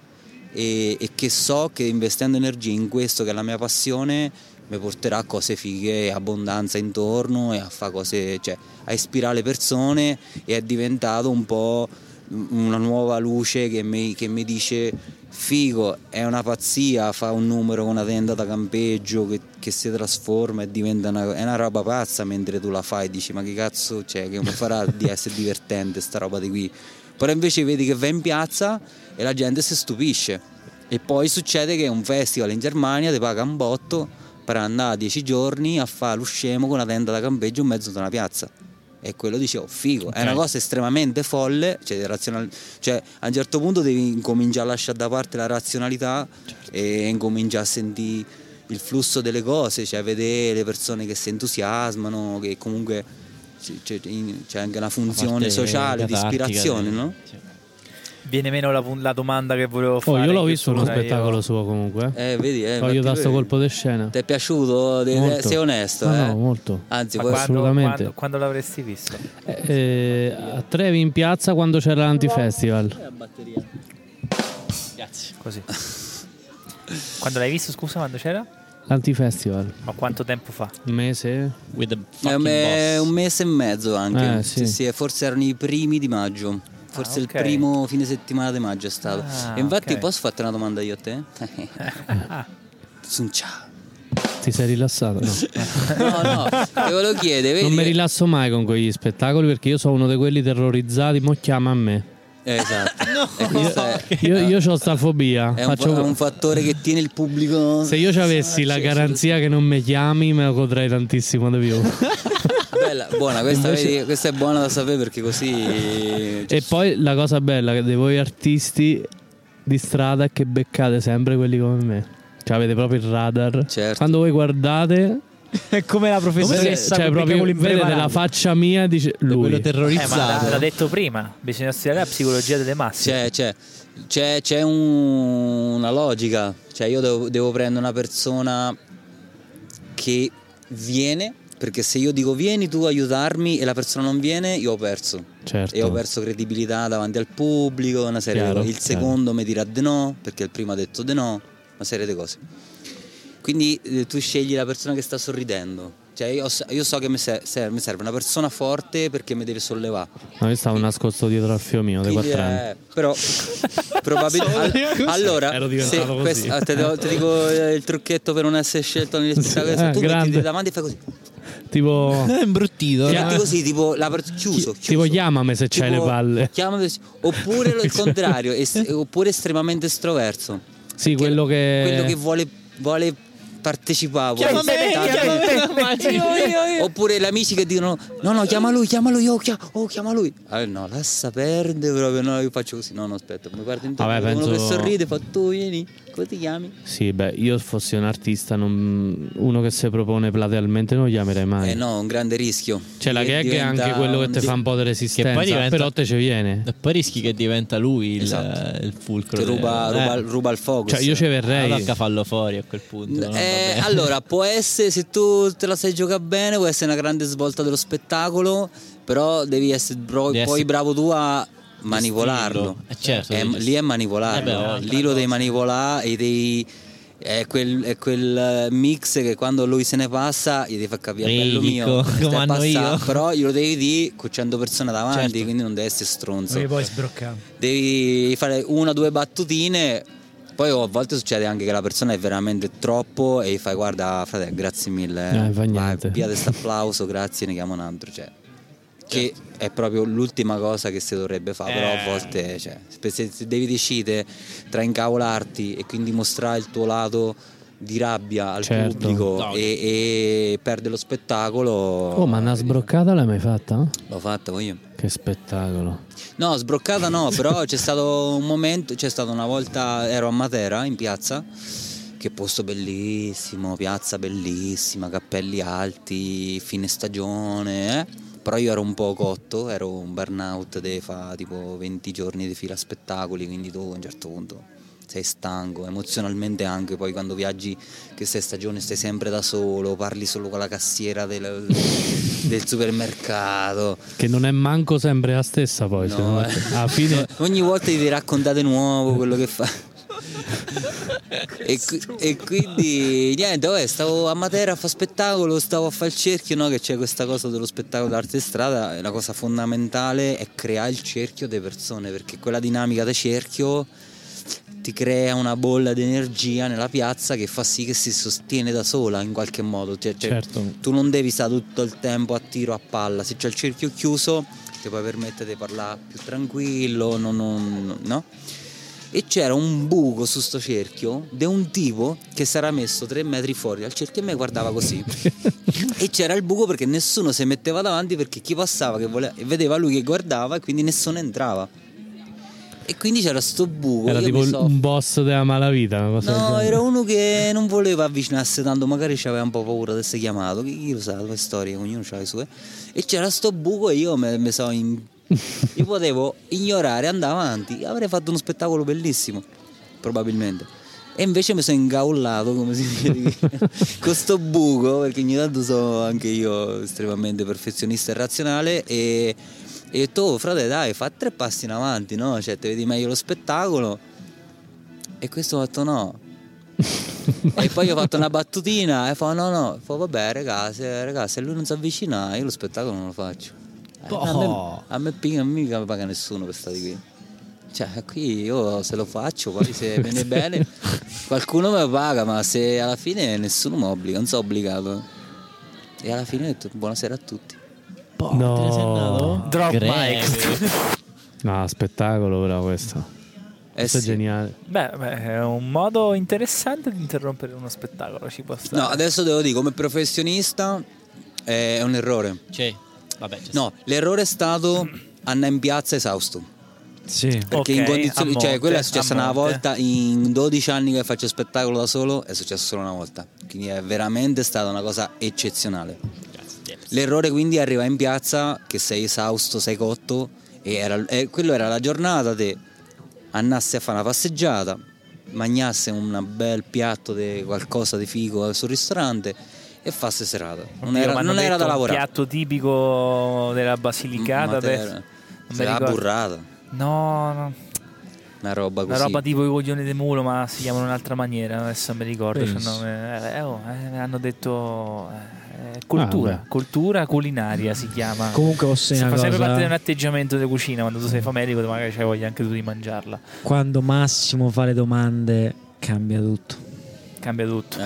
e, e che so che investendo energie in questo che è la mia passione mi porterà a cose fighe, abbondanza intorno e a fare cose, cioè a ispirare le persone e è diventato un po' una nuova luce che mi, che mi dice figo, è una pazzia, fa un numero con una tenda da campeggio che, che si trasforma e diventa una, una roba pazza mentre tu la fai e dici ma che cazzo c'è, che come farà di essere divertente sta roba di qui. Però invece vedi che vai in piazza e la gente si stupisce. E poi succede che un festival in Germania ti paga un botto per andare 10 giorni a fare lo scemo con una tenda da campeggio in mezzo ad una piazza. E quello dicevo, figo, è Ok. una cosa estremamente folle, cioè, razional- cioè, a un certo punto devi incominciare a lasciare da parte la razionalità e incominciare a sentire il flusso delle cose, cioè vedere le persone che si entusiasmano, che comunque c'è, c'è anche una funzione sociale, di ispirazione, no? Sì. Viene meno la, la domanda che volevo Oh, fare. io l'ho visto uno spettacolo io- suo comunque. eh. Eh, vedi, eh, Ho aiutato infatti, sto colpo di scena. Ti è piaciuto? Molto. Sei onesto, No, eh? no, molto. Anzi, quando, Assolutamente. quando, quando l'avresti visto? Eh, eh, a Trevi in piazza quando c'era l'antifestival. Così. quando l'hai visto, scusa, quando c'era? L'antifestival. Ma quanto tempo fa? Un mese? Un, me- boss. un mese e mezzo anche. Eh, sì. sì, forse erano i primi di maggio. Forse Ah, ok. il primo fine settimana di maggio è stato. Ah, e infatti ok. posso farti una domanda io a te? Sun ciao. Ti sei rilassato? No. No, no, te volevo chiedere, vedi? Non mi rilasso mai con quegli spettacoli perché io sono uno di quelli terrorizzati. Mo chiama a me. Esatto. Questo è, Io, io ho sta fobia. è un, Faccio- fa- un fattore che tiene il pubblico. Se io ci avessi la garanzia che non mi chiami, me lo godrei tantissimo di più. Bella, buona, questa, Invece- vedi, questa è buona da sapere perché così. E poi la cosa bella che di voi artisti di strada è che beccate sempre quelli come me. Cioè avete proprio il radar. Certo. Quando voi guardate, È come la professoressa cioè proprio vedete la faccia mia dice Quello lui. Eh, ma terrorizzato. l'ha detto prima, bisogna studiare la psicologia delle masse. C'è, c'è, c'è, c'è un- una logica. Cioè, io devo, devo prendere una persona che viene. Perché se io dico vieni tu a aiutarmi e la persona non viene, io ho perso. Certo. E ho perso credibilità davanti al pubblico, una serie Chiaro, di cose. Il chiaro. secondo mi dirà di no, perché il primo ha detto di no, una serie di cose. Quindi eh, tu scegli la persona che sta sorridendo. Cioè io, so- io so che mi, ser- ser- mi serve una persona forte perché mi deve sollevare. No, io stavo nascosto dietro al fio mio dei Quindi, 4 anni. eh, però probabilmente allora Ero se questo- ah, te, do- ti dico eh, il trucchetto per non essere scelto negli spettacoli eh, tu grande. mettiti davanti e fai così Tipo, È imbruttito. Chia- metti così tipo la per- chiuso, chiuso. tipo chiamami se c'hai le Tipo, palle. chiamami se- oppure lo- il contrario est- oppure estremamente estroverso Sì, quello che... quello che vuole, vuole partecipare vuole Chiama me, Oppure gli amici che dicono: No, no, chiama lui, chiama lui, oh, chia- oh, chiama lui. Ah, no, lascia perdere proprio. No, io faccio così. No, no, aspetta, mi guardo intorno. Vabbè, vedo uno penso- che sorride, fa tu vieni, come ti chiami? Sì, beh, io fossi un artista, non- uno che si propone platealmente non lo chiamerei mai. Eh no, un grande rischio. Cioè la gag è anche quello che ti fa un po' di resistenza, Che poi diventa- però te ci viene. E poi rischi che diventa lui il, Esatto. il fulcro. Che ruba, del- ruba, eh, ruba il focus. Cioè io ci verrei. Allora fallo fuori a quel punto. Eh, allora, può essere, se tu te la sai giocare bene, può essere una grande svolta dello spettacolo, però devi essere bro- Devi poi essere- bravo tu a manipolarlo. Eh, certo, È- devi- lì è manipolarlo, Eh beh, oh, lì lo devi manipolare e devi... È quel, è quel eh, mix che quando lui se ne passa gli devi far capire bello Risico, mio come passando", io. però glielo devi dire con 100 persone davanti Certo. quindi non devi essere stronzo Perché poi devi fare una o due battutine. Poi oh, a volte succede anche che la persona è veramente troppo e gli fai guarda frate grazie mille. Eh, fa Vai, niente. via questo applauso, grazie, ne chiamo un altro. Cioè, che è proprio l'ultima cosa che si dovrebbe fare, però a volte cioè, se- devi decidere tra incavolarti e quindi mostrare il tuo lato di rabbia al Certo. pubblico No. e, e perdere lo spettacolo. Oh, ma una sbroccata l'hai mai fatta? L'ho fatta poi io. Che spettacolo. No, sbroccata no, però c'è stato un momento, c'è stata una volta, ero a Matera in piazza, che posto bellissimo, piazza bellissima, cappelli alti, fine stagione, eh? Però io ero un po' cotto, ero un burnout de fa tipo 20 giorni di fila spettacoli, quindi tu a un certo punto sei stanco, emozionalmente anche, poi quando viaggi che sei stagione stai sempre da solo, parli solo con la cassiera del, del supermercato. Che non è manco sempre la stessa poi. No, eh. Alla fine... Ogni volta ti raccontate nuovo quello che fa. E, e quindi niente, vabbè, stavo a Matera a fare spettacolo, stavo a fare il cerchio, no? che c'è questa cosa dello spettacolo d'arte strada, e la cosa fondamentale è creare il cerchio delle persone, perché quella dinamica da cerchio ti crea una bolla di energia nella piazza che fa sì che si sostiene da sola in qualche modo. Cioè, cioè, Certo. tu non devi stare tutto il tempo a tiro a palla, se c'è il cerchio chiuso ti puoi permettere di parlare più tranquillo, non- non- no? E c'era un buco su sto cerchio di un tipo che si era messo tre metri fuori dal cerchio e me guardava così. e c'era il buco perché nessuno si metteva davanti perché chi passava che voleva, vedeva lui che guardava e quindi nessuno entrava. E quindi c'era sto buco. Era tipo so- un boss della malavita. No, era uno che non voleva avvicinarsi tanto, magari aveva un po' paura di essere chiamato, chi lo sa, le storie, ognuno ha le sue. E c'era sto buco e io mi so in... Io potevo ignorare, andare avanti, avrei fatto uno spettacolo bellissimo, probabilmente. E invece mi sono ingaullato, come si dice, con sto buco, perché ogni tanto sono anche io estremamente perfezionista e razionale e... E ho detto, oh, frate, dai, fa tre passi in avanti, no? Cioè, te vedi meglio lo spettacolo. E questo ha fatto no. e poi ho fatto una battutina e fa no no, fa vabbè ragazzi, ragazzi, se lui non si avvicina io lo spettacolo non lo faccio. Eh, a me, a me pica- mica mi paga nessuno per stare qui. Cioè qui io se lo faccio, poi se viene bene qualcuno me lo paga, ma se alla fine nessuno mi obbliga, non sono obbligato. E alla fine ho detto buonasera a tutti. Boh, No. andato? Drop mic. No, spettacolo però questo. Eh Questo sì. è geniale. Beh, beh, è un modo interessante di interrompere uno spettacolo, ci può stare. No, adesso devo dire, come professionista è un errore. Cioè, vabbè, No, l'errore è stato andare in piazza esausto. Sì. Perché Ok, in condizioni, a cioè monte, quella è successa una monte. volta in 12 anni che faccio spettacolo da solo, è successo solo una volta. Quindi è veramente stata una cosa eccezionale. L'errore quindi è arrivare in piazza che sei esausto, sei cotto e, era, e quello era la giornata di andasse a fare una passeggiata, mangiasse un bel piatto di qualcosa di figo sul ristorante e fasse serata. Non Oddio, era, mi hanno non era da Un lavorare. piatto tipico della Basilicata. Ma te- adesso- non se ricordo. burrata, No, no. una roba così. Una roba tipo i coglioni di mulo, ma si chiamano in un'altra maniera. Adesso mi ricordo. Benissimo. nome. Eh, oh, eh, mi hanno detto. eh, cultura, Ah, cultura culinaria si chiama. Comunque Si dire fa sempre parte di un atteggiamento di cucina quando tu sei famelico, magari c'hai voglia anche tu di mangiarla. Quando Massimo fa le domande cambia tutto. Cambia tutto.